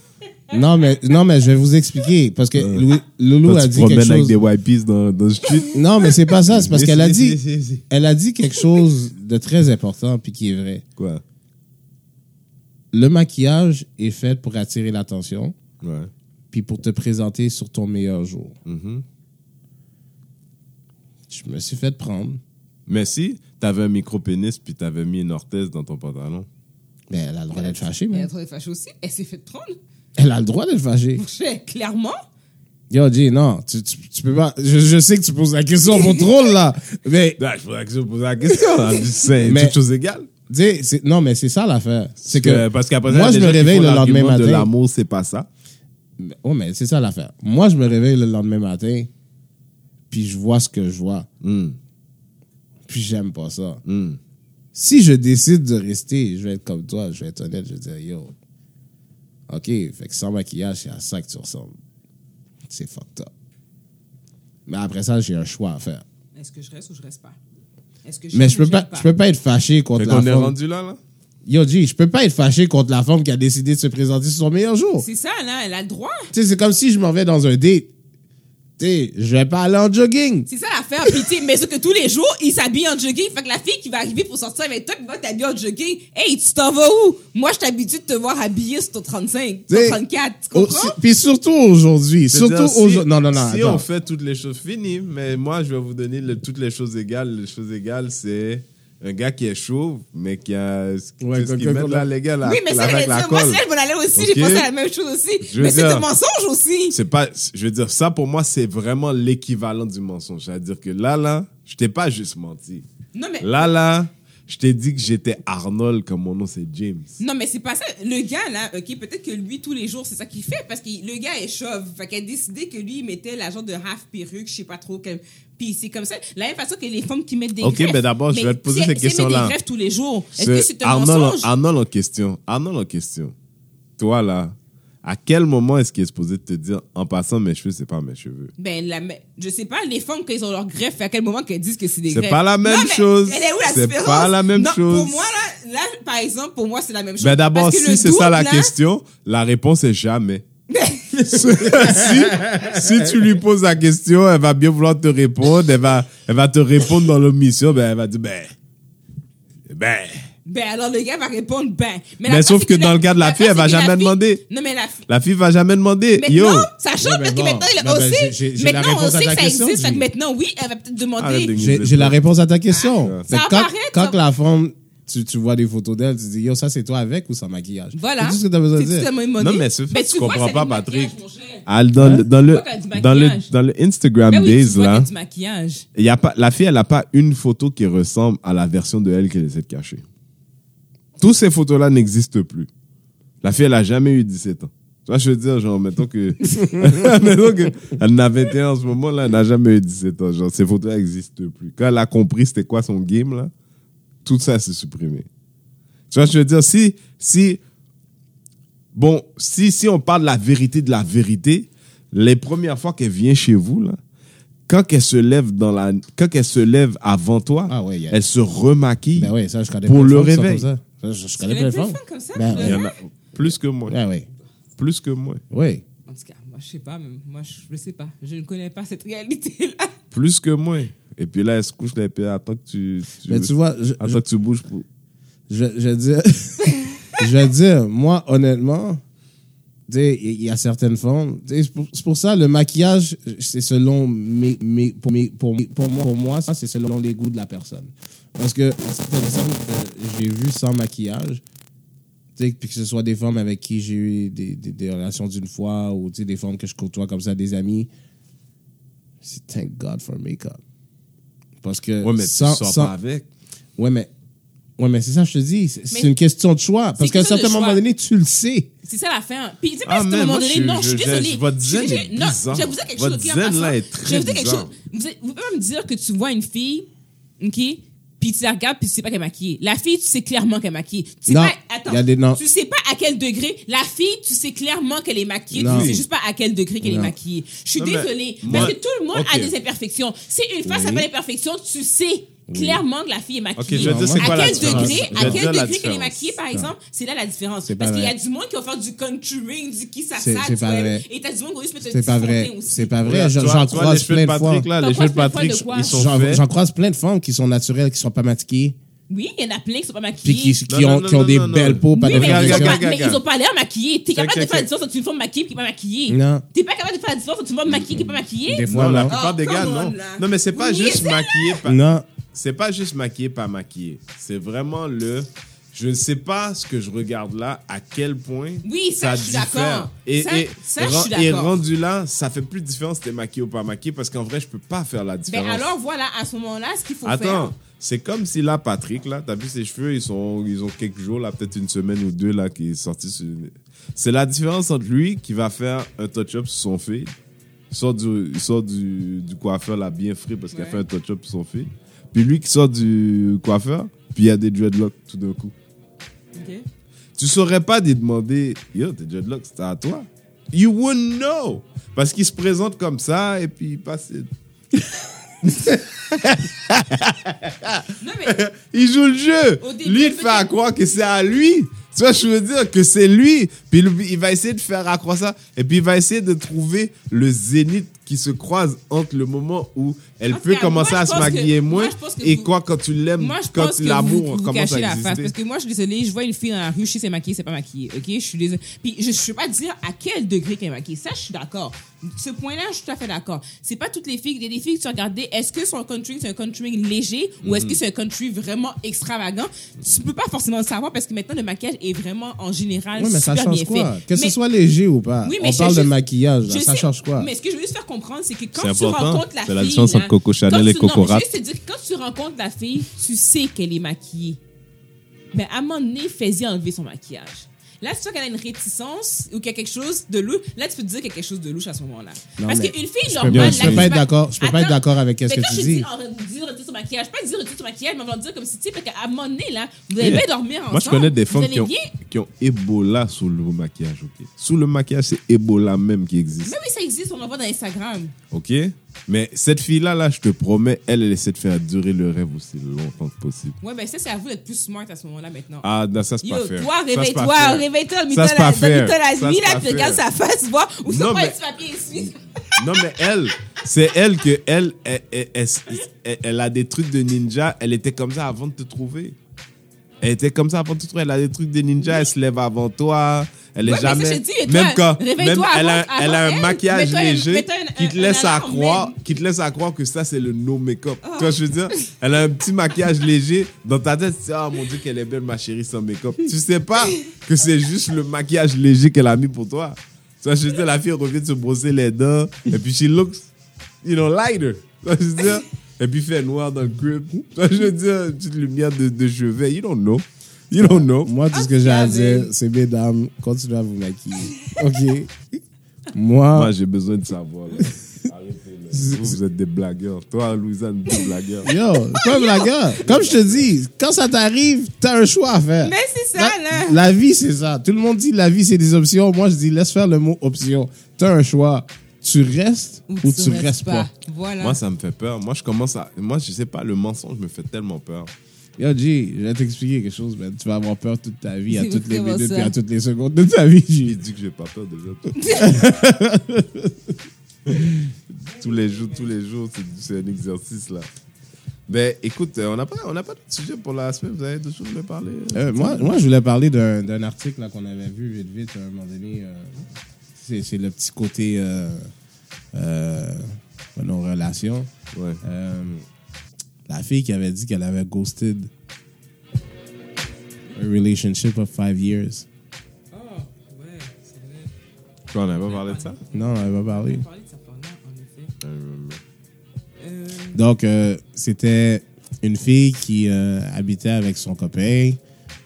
[SPEAKER 3] non, mais, non, mais je vais vous expliquer. Parce que Louis- Loulou a
[SPEAKER 1] tu
[SPEAKER 3] dit quelque
[SPEAKER 1] avec
[SPEAKER 3] chose.
[SPEAKER 1] des wipes dans, dans le street?
[SPEAKER 3] Non, mais c'est pas ça. C'est parce qu'elle a dit,
[SPEAKER 1] si, si, si.
[SPEAKER 3] elle a dit quelque chose de très important puis qui est vrai.
[SPEAKER 1] Quoi?
[SPEAKER 3] Le maquillage est fait pour attirer l'attention
[SPEAKER 1] Ouais.
[SPEAKER 3] puis pour te présenter sur ton meilleur jour.
[SPEAKER 1] Mhm.
[SPEAKER 3] Je me suis fait prendre.
[SPEAKER 1] Mais si t'avais un micro-pénis puis t'avais mis une orthèse dans ton pantalon.
[SPEAKER 3] Mais elle a le droit d'être fâchée,
[SPEAKER 2] Elle
[SPEAKER 3] mais
[SPEAKER 2] est très fâchée aussi. Elle s'est fait prendre.
[SPEAKER 3] elle a le droit d'être fâchée.
[SPEAKER 2] Clairement.
[SPEAKER 3] Yo, Jay, non, tu, tu, tu peux pas. Je, je sais que tu poses la question pour troll, là. Mais,
[SPEAKER 1] je pourrais que je pose la question. là. C'est
[SPEAKER 3] Mais-
[SPEAKER 1] toutes choses égales.
[SPEAKER 3] tu sais, c'est- non, mais c'est ça l'affaire. C'est que.
[SPEAKER 1] parce qu'après ça,
[SPEAKER 3] moi,
[SPEAKER 1] a
[SPEAKER 3] je me réveille le lendemain
[SPEAKER 1] l'argument de
[SPEAKER 3] matin.
[SPEAKER 1] l'amour, c'est pas ça.
[SPEAKER 3] Ouais, mais c'est ça l'affaire. Moi, je me réveille le lendemain matin, puis je vois ce que je vois,
[SPEAKER 1] Hmm,
[SPEAKER 3] puis j'aime pas ça.
[SPEAKER 1] hmm.
[SPEAKER 3] Si je décide de rester, je vais être comme toi, je vais être honnête, je vais dire, yo, OK, fait que sans maquillage, c'est à ça que tu ressembles. C'est fucked up. Mais après ça, j'ai un choix à faire.
[SPEAKER 2] Est-ce que je reste ou je reste pas? Est-ce que
[SPEAKER 3] Mais je peux pas, je peux pas être fâché contre
[SPEAKER 1] Fait
[SPEAKER 3] la
[SPEAKER 1] qu'on est rendu là, là?
[SPEAKER 3] Yo, G, je peux pas être fâché contre la femme qui a décidé de se présenter sur son meilleur jour.
[SPEAKER 2] C'est ça, là, elle a le droit.
[SPEAKER 3] Tu sais, c'est comme si je m'en vais dans un date. Sais, je vais pas aller en jogging.
[SPEAKER 2] C'est ça l'affaire. Puis, tu sais, mais sauf que tous les jours, il s'habille en jogging. Fait que la fille qui va arriver pour sortir avec toi, qui va t'habiller en jogging. Hey, tu t'en vas où? Moi, je t'habitue de te voir habillé sur ton 35, ton
[SPEAKER 3] T'sais,
[SPEAKER 2] 34. Tu
[SPEAKER 3] Oh,
[SPEAKER 2] comprends?
[SPEAKER 3] Puis surtout aujourd'hui. Surtout aujourd'hui. Non, non, non.
[SPEAKER 1] Si
[SPEAKER 3] attends.
[SPEAKER 1] on fait toutes les choses finies, mais moi, je vais vous donner le- toutes les choses égales. Les choses égales, c'est un gars qui est chauve, mais qui a
[SPEAKER 3] Ouais,
[SPEAKER 1] ce qui
[SPEAKER 3] comme-
[SPEAKER 1] met là, les gars, là,
[SPEAKER 2] oui, mais ça,
[SPEAKER 1] avec la
[SPEAKER 2] moi, je m'en allais aussi.
[SPEAKER 1] Ok?
[SPEAKER 2] J'ai pensé à la même chose aussi.
[SPEAKER 1] Je
[SPEAKER 2] mais c'est un mensonge aussi.
[SPEAKER 1] C'est pas, je veux dire, ça pour moi, c'est vraiment l'équivalent du mensonge. C'est-à-dire que là, là, je t'ai pas juste menti.
[SPEAKER 2] Non, mais.
[SPEAKER 1] Là, là, je t'ai dit que j'étais Arnold, comme mon nom c'est James.
[SPEAKER 2] Non, mais c'est pas ça. Le gars, là, OK, peut-être que lui, tous les jours, c'est ça qu'il fait parce que le gars est chauve. Fait qu'elle a décidé que lui, il mettait la genre de half perruque, je sais pas trop. quel- Puis c'est comme ça. La même façon que les femmes qui mettent des
[SPEAKER 1] Ok,
[SPEAKER 2] greffes.
[SPEAKER 1] mais d'abord, je vais te poser
[SPEAKER 2] si-
[SPEAKER 1] cette question-là.
[SPEAKER 2] des greffes tous les jours. Est-ce que c'est un
[SPEAKER 1] Arnold,
[SPEAKER 2] mensonge?
[SPEAKER 1] Arnold en question. Arnold en question. Toi, là, à quel moment est-ce qu'il est supposé te dire, en passant, mes cheveux, c'est pas mes cheveux?
[SPEAKER 2] Ben, la, je sais pas, les femmes, quand ils ont leur greffe, à quel moment qu'elles disent que c'est des
[SPEAKER 1] C'est
[SPEAKER 2] greffes?
[SPEAKER 1] pas la même
[SPEAKER 2] Non,
[SPEAKER 1] chose.
[SPEAKER 2] Elle est où la
[SPEAKER 1] C'est pas la même
[SPEAKER 2] Non,
[SPEAKER 1] chose.
[SPEAKER 2] Pour moi, là, là, par exemple, pour moi, c'est la même chose.
[SPEAKER 1] Ben d'abord, si c'est ça la
[SPEAKER 2] là-
[SPEAKER 1] question, la réponse est jamais. si, si tu lui poses la question, elle va bien vouloir te répondre, elle va, elle va te répondre dans l'omission, ben elle va dire, ben, ben,
[SPEAKER 2] Ben alors le gars va répondre ben.
[SPEAKER 1] Mais sauf que dans le cas de la fille, elle va jamais
[SPEAKER 2] fille-
[SPEAKER 1] demander.
[SPEAKER 2] Non mais la fille.
[SPEAKER 1] La fille va jamais demander.
[SPEAKER 2] Maintenant,
[SPEAKER 1] Yo!
[SPEAKER 2] ça change parce que
[SPEAKER 3] bon.
[SPEAKER 2] maintenant, il
[SPEAKER 3] ben, la
[SPEAKER 2] Maintenant, on sait que ça
[SPEAKER 3] question,
[SPEAKER 2] existe. Fait que
[SPEAKER 3] Julie.
[SPEAKER 2] maintenant, oui, elle va peut-être demander.
[SPEAKER 1] de
[SPEAKER 3] J'ai la réponse à ta question.
[SPEAKER 1] Ah.
[SPEAKER 3] Quand, la femme, tu, tu vois des photos d'elle, tu dis, yo, ça c'est toi avec ou sans maquillage?
[SPEAKER 2] Voilà.
[SPEAKER 3] C'est tout ce que t'as besoin de dire.
[SPEAKER 1] Non, mais c'est
[SPEAKER 2] Ben,
[SPEAKER 1] tu
[SPEAKER 2] vois
[SPEAKER 1] comprends pas, Patrick. dans, le- dans, le,
[SPEAKER 2] Tu a
[SPEAKER 1] dans, le,
[SPEAKER 2] maquillage?
[SPEAKER 1] dans le Instagram
[SPEAKER 2] Ben oui, tu
[SPEAKER 1] Days, là,
[SPEAKER 2] a du maquillage.
[SPEAKER 1] il y a pas, la fille, elle n'a pas une photo qui ressemble à la version de elle qu'elle essaie de cacher. Toutes ces photos-là n'existent plus. La fille, elle a jamais eu 17 ans. Tu vois, je veux dire, genre, mettons que, mettons que, elle en a 21 en ce moment, là, elle n'a jamais eu 17 ans. Genre, ces photos-là n'existent plus. Quand elle a compris c'était quoi son game, là, tout ça s'est supprimé. Tu vois, je veux dire, si, si, bon, si, si on parle de la vérité de la vérité, les premières fois qu'elle vient chez vous, là, quand elle se lève dans la, quand elle se lève avant toi,
[SPEAKER 3] Ah ouais, a-
[SPEAKER 1] elle se remaquille.
[SPEAKER 3] Ben ça,
[SPEAKER 1] Pour le réveil.
[SPEAKER 3] Je, connais plein de femmes.
[SPEAKER 2] femmes comme ça?
[SPEAKER 3] Ben?
[SPEAKER 1] Il y en a plus que moi.
[SPEAKER 3] Ah oui.
[SPEAKER 1] Plus que moi.
[SPEAKER 3] Oui.
[SPEAKER 2] En tout cas, moi, je sais pas, mais moi, je ne sais pas. Je ne connais pas cette réalité-là.
[SPEAKER 1] Plus que moi. Et puis là, elle se couche, là, et puis attends que tu, tu,
[SPEAKER 3] Mais tu vois, je,
[SPEAKER 1] attends que tu bouges pour.
[SPEAKER 3] je, je vais dire, je vais dire, moi, honnêtement, tu sais, il y a certaines sais, c'est pour, pour ça, le maquillage, c'est selon mes, mes, pour, mes, pour, pour moi, pour moi, ça, c'est selon les goûts de la personne. Parce que certaines personnes que j'ai vues sans maquillage, tu sais, puis que ce soit des femmes avec qui j'ai eu des, des, des relations d'une fois, ou tu sais, des femmes que je côtoie comme ça, des amis, c'est thank God for make-up. Parce que
[SPEAKER 1] Ouais, mais
[SPEAKER 3] sans,
[SPEAKER 1] tu sors
[SPEAKER 3] sans-
[SPEAKER 1] pas avec.
[SPEAKER 3] Ouais, mais, ouais, mais c'est ça, je te dis. C'est une question de choix. Parce qu'à un certain moment donné, tu le sais.
[SPEAKER 2] C'est ça la fin. Puis, tu sais,
[SPEAKER 1] Ah,
[SPEAKER 2] pas à un
[SPEAKER 1] man,
[SPEAKER 2] moment donné,
[SPEAKER 1] je-
[SPEAKER 2] non, je suis
[SPEAKER 1] je-
[SPEAKER 2] désolée.
[SPEAKER 1] je- votre
[SPEAKER 2] Je suis
[SPEAKER 1] zen
[SPEAKER 2] désolée.
[SPEAKER 1] est
[SPEAKER 2] Non, je vais vous dire quelque
[SPEAKER 1] Votre
[SPEAKER 2] chose. ok, en
[SPEAKER 1] zen,
[SPEAKER 2] passant.
[SPEAKER 1] là, est
[SPEAKER 2] Je
[SPEAKER 1] très
[SPEAKER 2] vais vous dire quelque chose. Vous, pouvez me dire que tu vois une fille, OK, puis tu la regardes, puis tu sais pas qu'elle est maquillée. La fille, tu sais clairement qu'elle est maquillée. Tu sais
[SPEAKER 3] Non,
[SPEAKER 2] pas, attends,
[SPEAKER 3] il y a des- non.
[SPEAKER 2] tu sais pas à quel degré. La fille, tu sais clairement qu'elle est maquillée.
[SPEAKER 3] Non.
[SPEAKER 2] Tu sais juste pas à quel degré qu'elle est maquillée. Je suis
[SPEAKER 1] mais
[SPEAKER 2] désolée.
[SPEAKER 1] moi-
[SPEAKER 2] parce que tout le monde a des imperfections. Si une face
[SPEAKER 3] Oui.
[SPEAKER 2] a pas d'imperfections, tu sais clairement que la fille est maquillée.
[SPEAKER 1] Ok, je vais dire c'est
[SPEAKER 3] À
[SPEAKER 1] quoi
[SPEAKER 2] à
[SPEAKER 1] la
[SPEAKER 2] quel
[SPEAKER 1] différence?
[SPEAKER 2] degré, à quel degré qu'elle est maquillée, par exemple, c'est là la différence. Parce qu'il y a du monde qui va faire du country, du qui ça
[SPEAKER 3] C'est-
[SPEAKER 2] ça,
[SPEAKER 3] c'est
[SPEAKER 2] tu
[SPEAKER 3] pas
[SPEAKER 2] vois,
[SPEAKER 3] vrai.
[SPEAKER 2] Et t'as du monde qui va juste mettre
[SPEAKER 3] pas vrai. C'est pas vrai. J'en croise plein
[SPEAKER 1] de
[SPEAKER 3] fois.
[SPEAKER 1] Patrick, là,
[SPEAKER 2] T'en
[SPEAKER 1] les cheveux de Patrick, ils sont
[SPEAKER 3] J'en
[SPEAKER 1] faits.
[SPEAKER 3] j'en croise plein de femmes qui sont naturelles, qui sont pas maquillées,
[SPEAKER 2] Oui, il y en a plein qui sont pas
[SPEAKER 3] puis
[SPEAKER 2] maquillés.
[SPEAKER 3] qui, qui
[SPEAKER 1] Non,
[SPEAKER 3] ont,
[SPEAKER 1] non,
[SPEAKER 3] qui ont
[SPEAKER 1] non,
[SPEAKER 3] des belles peaux, pas
[SPEAKER 2] Oui,
[SPEAKER 3] de
[SPEAKER 2] mais, ils ont pas,
[SPEAKER 1] regarde,
[SPEAKER 2] mais
[SPEAKER 1] regarde.
[SPEAKER 2] ils ont pas l'air maquillés. T'es capable de faire la différence entre une femme maquillée qui est pas maquillée?
[SPEAKER 3] Non.
[SPEAKER 2] T'es pas capable de faire la différence entre une femme maquillée qui est pas maquillée?
[SPEAKER 3] Des fois,
[SPEAKER 1] Non, la plupart
[SPEAKER 2] Oh,
[SPEAKER 1] des gars,
[SPEAKER 2] come
[SPEAKER 1] non. Non, mais c'est pas
[SPEAKER 2] Oui,
[SPEAKER 1] juste maquillé, pas.
[SPEAKER 3] Non.
[SPEAKER 1] C'est pas juste maquillé, pas maquillé. C'est vraiment le. Je ne sais pas ce que je regarde là, à quel point.
[SPEAKER 2] Oui, ça, je suis
[SPEAKER 1] diffère.
[SPEAKER 2] d'accord.
[SPEAKER 1] Et,
[SPEAKER 2] Ça-
[SPEAKER 1] et,
[SPEAKER 2] ça, je suis
[SPEAKER 1] et
[SPEAKER 2] d'accord.
[SPEAKER 1] rendu là, ça fait plus de différence si t'es maquillé ou pas maquillé parce qu'en vrai, je peux pas faire la
[SPEAKER 2] Ben
[SPEAKER 1] différence.
[SPEAKER 2] alors voilà, à ce moment-là, ce qu'il faut
[SPEAKER 1] Attends,
[SPEAKER 2] faire.
[SPEAKER 1] c'est comme si là, Patrick, là, t'as vu ses cheveux, ils, sont, ils ont quelques jours, là, peut-être une semaine ou deux, là, qui est sorti sur... C'est la différence entre lui qui va faire un touch-up sur son fil. Il sort du, il sort du, du coiffeur, là, bien frais, parce qu'il a fait un touch-up sur son fil. Puis lui qui sort du coiffeur, puis il y a des dreadlocks tout d'un coup.
[SPEAKER 2] Ok.
[SPEAKER 1] Tu saurais pas lui demander, yo, tes dreadlocks, c'était à toi? You wouldn't know! Parce qu'il se présente comme ça, et puis il passe...
[SPEAKER 2] Non, mais
[SPEAKER 1] Il joue le jeu.
[SPEAKER 2] Début,
[SPEAKER 1] lui, il fait croire que c'est à lui. Tu vois, je veux dire que c'est lui. Puis il- il va essayer de faire accroire ça. Et puis il va essayer de trouver le zénith qui se croise entre le moment où elle
[SPEAKER 2] En
[SPEAKER 1] peut
[SPEAKER 2] cas,
[SPEAKER 1] commencer
[SPEAKER 2] moi,
[SPEAKER 1] à se
[SPEAKER 2] que-
[SPEAKER 1] maquiller
[SPEAKER 2] moi,
[SPEAKER 1] moins. Et
[SPEAKER 2] vous-
[SPEAKER 1] quoi, quand tu l'aimes, quand l'amour commence à
[SPEAKER 2] la face.
[SPEAKER 1] exister.
[SPEAKER 2] Parce que moi, je suis désolée, je vois une fille dans la rue, je sais c'est maquillée, c'est pas maquillée. OK? Je suis désolée. Puis je ne sais pas dire à quel degré qu'elle est maquillée. Ça, je suis d'accord. Ce point-là, je suis tout à fait d'accord. C'est pas toutes les filles. Il y a des filles que tu regardais, est-ce que son country, c'est un country léger ou est-ce que c'est un country vraiment extravagant? Tu peux pas forcément le savoir parce que maintenant, le maquillage est vraiment, en général,
[SPEAKER 3] Oui, mais ça change
[SPEAKER 2] bien
[SPEAKER 3] quoi?
[SPEAKER 2] fait.
[SPEAKER 3] Que
[SPEAKER 2] Mais-
[SPEAKER 3] ce soit léger ou pas.
[SPEAKER 2] Oui, mais
[SPEAKER 3] On
[SPEAKER 2] je-
[SPEAKER 3] parle
[SPEAKER 2] je-
[SPEAKER 3] de maquillage, là. ça
[SPEAKER 2] sais,
[SPEAKER 3] change quoi?
[SPEAKER 2] Mais ce que je veux juste faire comprendre, c'est que quand tu
[SPEAKER 1] important.
[SPEAKER 2] rencontres la fille.
[SPEAKER 1] C'est la différence
[SPEAKER 2] là,
[SPEAKER 1] entre Coco Chanel et
[SPEAKER 2] tu- non,
[SPEAKER 1] Coco
[SPEAKER 2] mais je veux dire quand tu rencontres la fille, tu sais qu'elle est maquillée. Mais à un moment donné, fais-y enlever son maquillage. Là, si tu vois qu'elle a une réticence ou qu'il y a quelque chose de louche, là, tu peux te dire qu'il y a quelque chose de louche à ce moment-là. Parce qu'une fille
[SPEAKER 3] Je
[SPEAKER 2] normale.
[SPEAKER 3] je peux pas être d'accord. Je peux pas être d'accord avec ce que
[SPEAKER 2] quand
[SPEAKER 3] tu
[SPEAKER 2] je
[SPEAKER 3] dis.
[SPEAKER 2] dis, en- dire retirer son maquillage, pas dire retirer son maquillage, mais on va dire comme si, tu sais, parce qu'à un moment donné, là, vous allez bien dormir ensemble.
[SPEAKER 1] Moi, je connais des femmes qui ont, qui ont Ebola sous le maquillage. ok Sous le maquillage, c'est Ebola même qui existe.
[SPEAKER 2] Mais oui, ça existe, on en voit dans Instagram.
[SPEAKER 1] OK? Mais cette fille-là, là, je te promets, elle, elle essaie de faire durer le rêve aussi longtemps que possible.
[SPEAKER 2] Ouais, ben ça, c'est à vous d'être plus smart à ce moment-là maintenant.
[SPEAKER 1] Ah, non, ça, c'est pas fair.
[SPEAKER 2] toi, réveille-toi, réveille-toi, le
[SPEAKER 1] Ça,
[SPEAKER 2] la
[SPEAKER 1] Ça,
[SPEAKER 2] nuit, là, puis regarde sa face, voir, ou
[SPEAKER 1] Non,
[SPEAKER 2] ça pas
[SPEAKER 1] mais-
[SPEAKER 2] papier ici.
[SPEAKER 1] Non, mais elle, c'est elle que elle- elle- elle a des trucs de ninja. Elle était comme ça avant de te trouver. Elle était comme ça avant tout. Elle a des trucs de ninja. Elle se lève avant toi. Elle est
[SPEAKER 2] Ouais,
[SPEAKER 1] jamais. même quand. Même elle a, elle a un
[SPEAKER 2] elle.
[SPEAKER 1] maquillage léger qui te laisse à croire, qui te laisse à croire que ça c'est le no make-up. Tu vois, je veux dire? Elle a un petit maquillage léger. Dans ta tête, tu dis, ah mon dieu, qu'elle est belle, ma chérie, sans make-up. Tu sais pas que c'est juste le maquillage léger qu'elle a mis pour toi. Tu vois, je veux dire, la fille revient de se brosser les dents. Et puis, she looks, you know, lighter. Tu vois, je veux dire? Et puis, il fait noir dans le crib. Je veux dire, une petite lumière de, de chevet. You don't know. You don't know.
[SPEAKER 3] Moi, tout ce que j'ai à dire, c'est mesdames, continuez à vous maquiller. OK? Moi,
[SPEAKER 1] Moi, j'ai besoin de savoir. là. Vous, vous êtes des blagueurs. Toi, Louisanne, des blagueurs.
[SPEAKER 3] yo, un blagueur. Comme je te dis, quand ça t'arrive, t'as un choix à faire.
[SPEAKER 2] Mais c'est ça, là.
[SPEAKER 3] La vie, c'est ça. Tout le monde dit la vie, c'est des options. Moi, je dis laisse faire le mot option. T'as un choix. Tu restes ou, tu restes pas.
[SPEAKER 2] Voilà.
[SPEAKER 1] Moi, ça me fait peur. Moi, je commence à. Moi, je sais pas, le mensonge me fait tellement peur.
[SPEAKER 3] Yo, G, je vais t'expliquer quelque chose, man. Tu vas avoir peur toute ta vie, à toutes les minutes et à toutes les secondes de ta vie, G.
[SPEAKER 1] dit que j'ai pas peur déjà. tous les jours, tous les jours, c'est- un exercice là. Ben, écoute, euh, on n'a pas, on n'a pas d'autres sujets pour la semaine. Vous avez d'autres choses à me parler?
[SPEAKER 3] Euh, moi, moi, je voulais parler d'un d'un article là, qu'on avait vu vite, vite, à un moment donné. euh, c'est c'est le petit côté euh, euh, nos relations.
[SPEAKER 1] Ouais.
[SPEAKER 3] Euh, la fille qui avait dit qu'elle avait ghosted a relationship of five years.
[SPEAKER 2] Oh, ouais, c'est vrai.
[SPEAKER 1] Quoi, on n'avait pas parlé de ça?
[SPEAKER 3] Non,
[SPEAKER 2] On
[SPEAKER 3] parler.
[SPEAKER 2] a parlé de ça pendant, en effet.
[SPEAKER 1] Euh,
[SPEAKER 3] Donc, euh, c'était une fille qui euh, habitait avec son copain.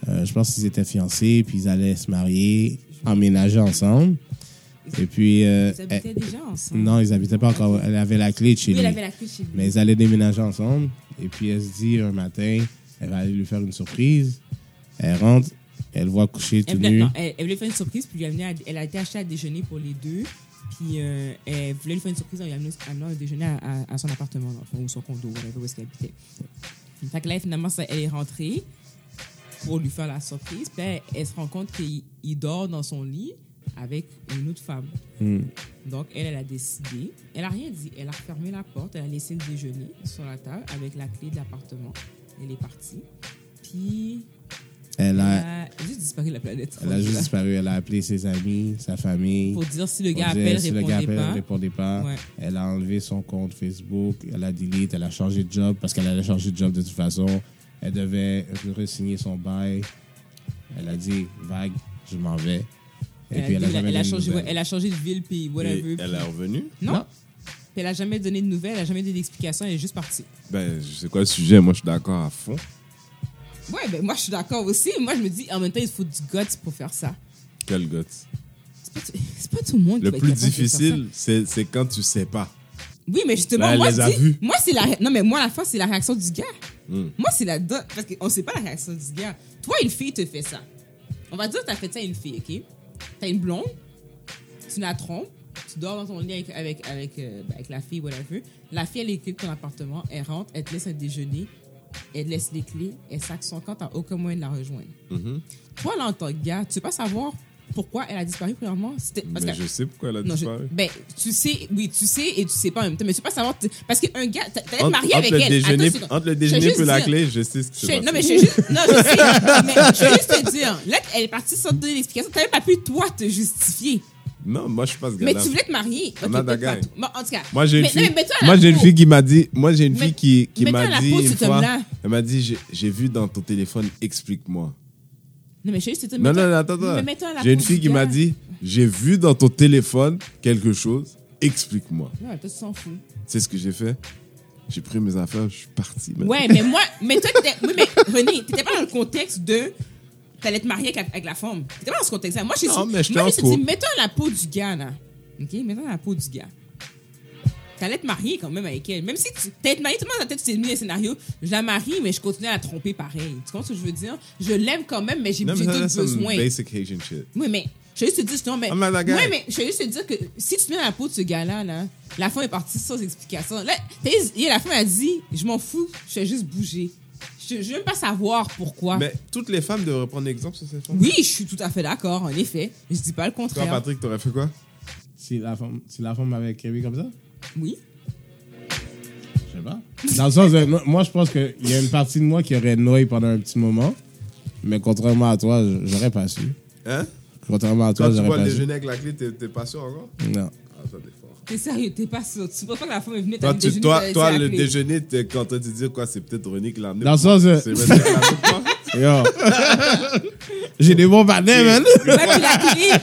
[SPEAKER 3] Euh, je pense qu'ils étaient fiancés, puis ils allaient se marier, emménager ensemble. Et puis, euh,
[SPEAKER 2] Ils habitaient déjà ensemble.
[SPEAKER 3] non, ils habitaient pas encore. Elle avait la clé de chez
[SPEAKER 2] Oui,
[SPEAKER 3] lui.
[SPEAKER 2] elle avait la clé chez lui.
[SPEAKER 3] Mais ils allaient déménager ensemble. Et puis, elle se dit un matin, elle va aller lui faire une surprise. Elle rentre, elle voit coucher tout
[SPEAKER 2] Elle voulait,
[SPEAKER 3] nu.
[SPEAKER 2] non, elle, elle voulait faire une surprise, puis lui amener à- elle a été achetée à déjeuner pour les deux. Puis euh, elle voulait lui faire une surprise en lui amenant, un déjeuner à, à- à son appartement, fond, ou son condo, whatever, où est-ce qu'elle habitait. Fait que là, finalement, ça- elle est rentrée pour lui faire la surprise. Puis elle, elle se rend compte qu'il il dort dans son lit avec une autre femme.
[SPEAKER 3] Hmm.
[SPEAKER 2] Donc, elle, elle a décidé. Elle a rien dit. Elle a fermé la porte. Elle a laissé le déjeuner sur la table avec la clé de l'appartement. Elle est partie. Puis,
[SPEAKER 3] Elle
[SPEAKER 2] elle
[SPEAKER 3] a,
[SPEAKER 2] juste disparu de la planète.
[SPEAKER 3] elle a juste disparu. Elle a appelé ses amis, sa famille.
[SPEAKER 2] Pour dire si le gars appelle,
[SPEAKER 3] si le
[SPEAKER 2] répondez
[SPEAKER 3] gars appelle,
[SPEAKER 2] pas.
[SPEAKER 3] répondait pas.
[SPEAKER 2] Ouais.
[SPEAKER 3] Elle a enlevé son compte Facebook, elle a delete, elle a changé de job parce qu'elle allait changer de job de toute façon. Elle devait re-signer son bail. Elle a dit, vague, je m'en vais. Et
[SPEAKER 2] Elle,
[SPEAKER 3] puis
[SPEAKER 2] a,
[SPEAKER 3] elle
[SPEAKER 2] elle changé, ouais,
[SPEAKER 3] nouvelles.
[SPEAKER 2] elle a changé de ville, puis
[SPEAKER 1] Et
[SPEAKER 2] whatever.
[SPEAKER 1] elle est revenue?
[SPEAKER 2] Non.
[SPEAKER 3] Non.
[SPEAKER 2] Puis elle a jamais donné de nouvelles, elle a jamais donné d'explication, elle est juste partie.
[SPEAKER 1] Ben, je sais quoi le sujet. Moi, je suis d'accord à fond.
[SPEAKER 2] Ouais, ben moi je suis d'accord aussi. Moi je me dis, en même temps, il faut du guts pour faire ça.
[SPEAKER 1] Quel guts?
[SPEAKER 2] C'est pas, pas tout le monde
[SPEAKER 1] Le
[SPEAKER 2] qui être
[SPEAKER 1] plus difficile, c'est quand tu sais pas.
[SPEAKER 2] Oui, mais justement,
[SPEAKER 1] Là,
[SPEAKER 2] moi, dis- c'est la. Non, mais moi, la fois, c'est la réaction du gars.
[SPEAKER 1] Hmm.
[SPEAKER 2] Moi, c'est la. Parce qu'on sait pas la réaction du gars. Toi, une fille te fait ça. On va dire que t'as fait ça à une fille, OK? T'as une blonde, tu la trompes, tu dors dans ton lit avec, avec, avec, euh, ben, avec la fille, whatever. La fille, elle est de ton appartement, elle rentre, elle te laisse un déjeuner, elle te laisse les clés, elle sac son camp, t'as aucun moyen de la rejoindre.
[SPEAKER 1] Mhm.
[SPEAKER 2] Toi, là, en tant que gars, tu veux pas savoir pourquoi elle a disparu, premièrement? Parce
[SPEAKER 1] Mais
[SPEAKER 2] que-
[SPEAKER 1] je sais pourquoi elle a
[SPEAKER 2] non, je-
[SPEAKER 1] disparu.
[SPEAKER 2] ben, tu sais, oui, tu sais et tu sais pas en même temps, mais tu veux pas savoir. tu- Parce qu'un gars, t'as t'as été
[SPEAKER 1] Entre,
[SPEAKER 2] marié
[SPEAKER 1] entre
[SPEAKER 2] avec
[SPEAKER 1] le
[SPEAKER 2] elle.
[SPEAKER 1] déjeuner,
[SPEAKER 2] Attends
[SPEAKER 1] entre le
[SPEAKER 2] Je
[SPEAKER 1] déjeuner et la
[SPEAKER 2] dire-
[SPEAKER 1] clé, je sais ce qui
[SPEAKER 2] je-
[SPEAKER 1] s'est
[SPEAKER 2] non, mais je juste, non, je sais, mais je vais juste te dire, là, elle est partie sans te donner l'explication. Même pas pu, toi, te justifier.
[SPEAKER 1] Non, moi, je suis pas ce
[SPEAKER 2] Mais tu voulais te marier. Ok,
[SPEAKER 1] I'm not that
[SPEAKER 2] peut-être pas. Bon, en tout cas.
[SPEAKER 1] Moi, j'ai une fille,
[SPEAKER 2] non,
[SPEAKER 1] moi, j'ai une qui m'a dit, moi, j'ai une
[SPEAKER 2] Mais-
[SPEAKER 1] fille qui, qui m'a dit
[SPEAKER 2] peau
[SPEAKER 1] une fois, elle m'a dit, j'ai vu dans ton téléphone, explique-moi.
[SPEAKER 2] Non, mais je dire,
[SPEAKER 1] Non,
[SPEAKER 2] mets-toi-
[SPEAKER 1] non, attends,
[SPEAKER 2] mais
[SPEAKER 1] attends. J'ai une fille qui m'a dit, j'ai vu dans ton téléphone quelque chose, explique-moi.
[SPEAKER 2] Ouais, toi, tu s'en fous.
[SPEAKER 1] C'est ce que j'ai fait. J'ai pris mes affaires, je suis parti.
[SPEAKER 2] Ouais, mais moi, mais toi, t'étais- oui, mais René, t'étais pas dans le contexte de t'allais te marier avec, avec la femme. T'étais pas dans ce contexte-là. Moi, je
[SPEAKER 1] Non,
[SPEAKER 2] suis
[SPEAKER 1] mais
[SPEAKER 2] moi,
[SPEAKER 1] en
[SPEAKER 2] je
[SPEAKER 1] couple.
[SPEAKER 2] mets-toi dans la peau du gars, là. OK? Mets-toi dans la peau du gars. T'allais te marier quand même avec elle. Même si tu t'es marié, tout le monde dans la tête, tu t'es mis un scénario. Je la marie, mais je continue à la tromper pareil. Tu comprends ce que je veux dire? Je l'aime quand même, mais j'ai
[SPEAKER 1] Non, ça,
[SPEAKER 2] d'autres besoins.
[SPEAKER 1] basic shit.
[SPEAKER 2] Oui, mais je vais juste te dire, justement, mais. Ouais, mais je vais juste te dire que si tu te mets dans la peau de ce gars-là, là, la femme est partie sans explication. Là, et la femme a dit Je m'en fous, je fais juste bouger. Je, je veux même pas savoir pourquoi.
[SPEAKER 1] Mais toutes les femmes devraient prendre exemple sur cette femme.
[SPEAKER 2] Oui, je suis tout à fait d'accord, en effet. Je dis pas le
[SPEAKER 1] Toi,
[SPEAKER 2] contraire.
[SPEAKER 1] Patrick, t'aurais fait quoi?
[SPEAKER 3] Si la femme, si la femme m'avait créé comme ça,
[SPEAKER 2] Oui.
[SPEAKER 3] je sais pas. Dans le sens de, moi, je pense qu'il y a une partie de moi qui aurait noyé pendant un petit moment. Mais contrairement à toi, j'aurais pas su.
[SPEAKER 1] Hein?
[SPEAKER 3] Contrairement à toi,
[SPEAKER 1] Quand tu
[SPEAKER 3] j'aurais
[SPEAKER 1] vois
[SPEAKER 3] pas
[SPEAKER 1] le
[SPEAKER 3] su.
[SPEAKER 1] déjeuner avec la clé, t'es pas sûr encore?
[SPEAKER 3] Non.
[SPEAKER 1] Ah, ça, t'es fort.
[SPEAKER 2] T'es sérieux, t'es pas sûr. Tu penses pas que la femme est venue
[SPEAKER 1] Toi, tu-
[SPEAKER 2] déjeuner,
[SPEAKER 1] toi, toi,
[SPEAKER 2] laissé
[SPEAKER 1] le déjeuner, t'es en train de te dire quoi? C'est peut-être René qui l'a amené.
[SPEAKER 3] Dans le sens, euh,
[SPEAKER 1] C'est René qui l'a toi.
[SPEAKER 3] J'ai des bons partenaires, man.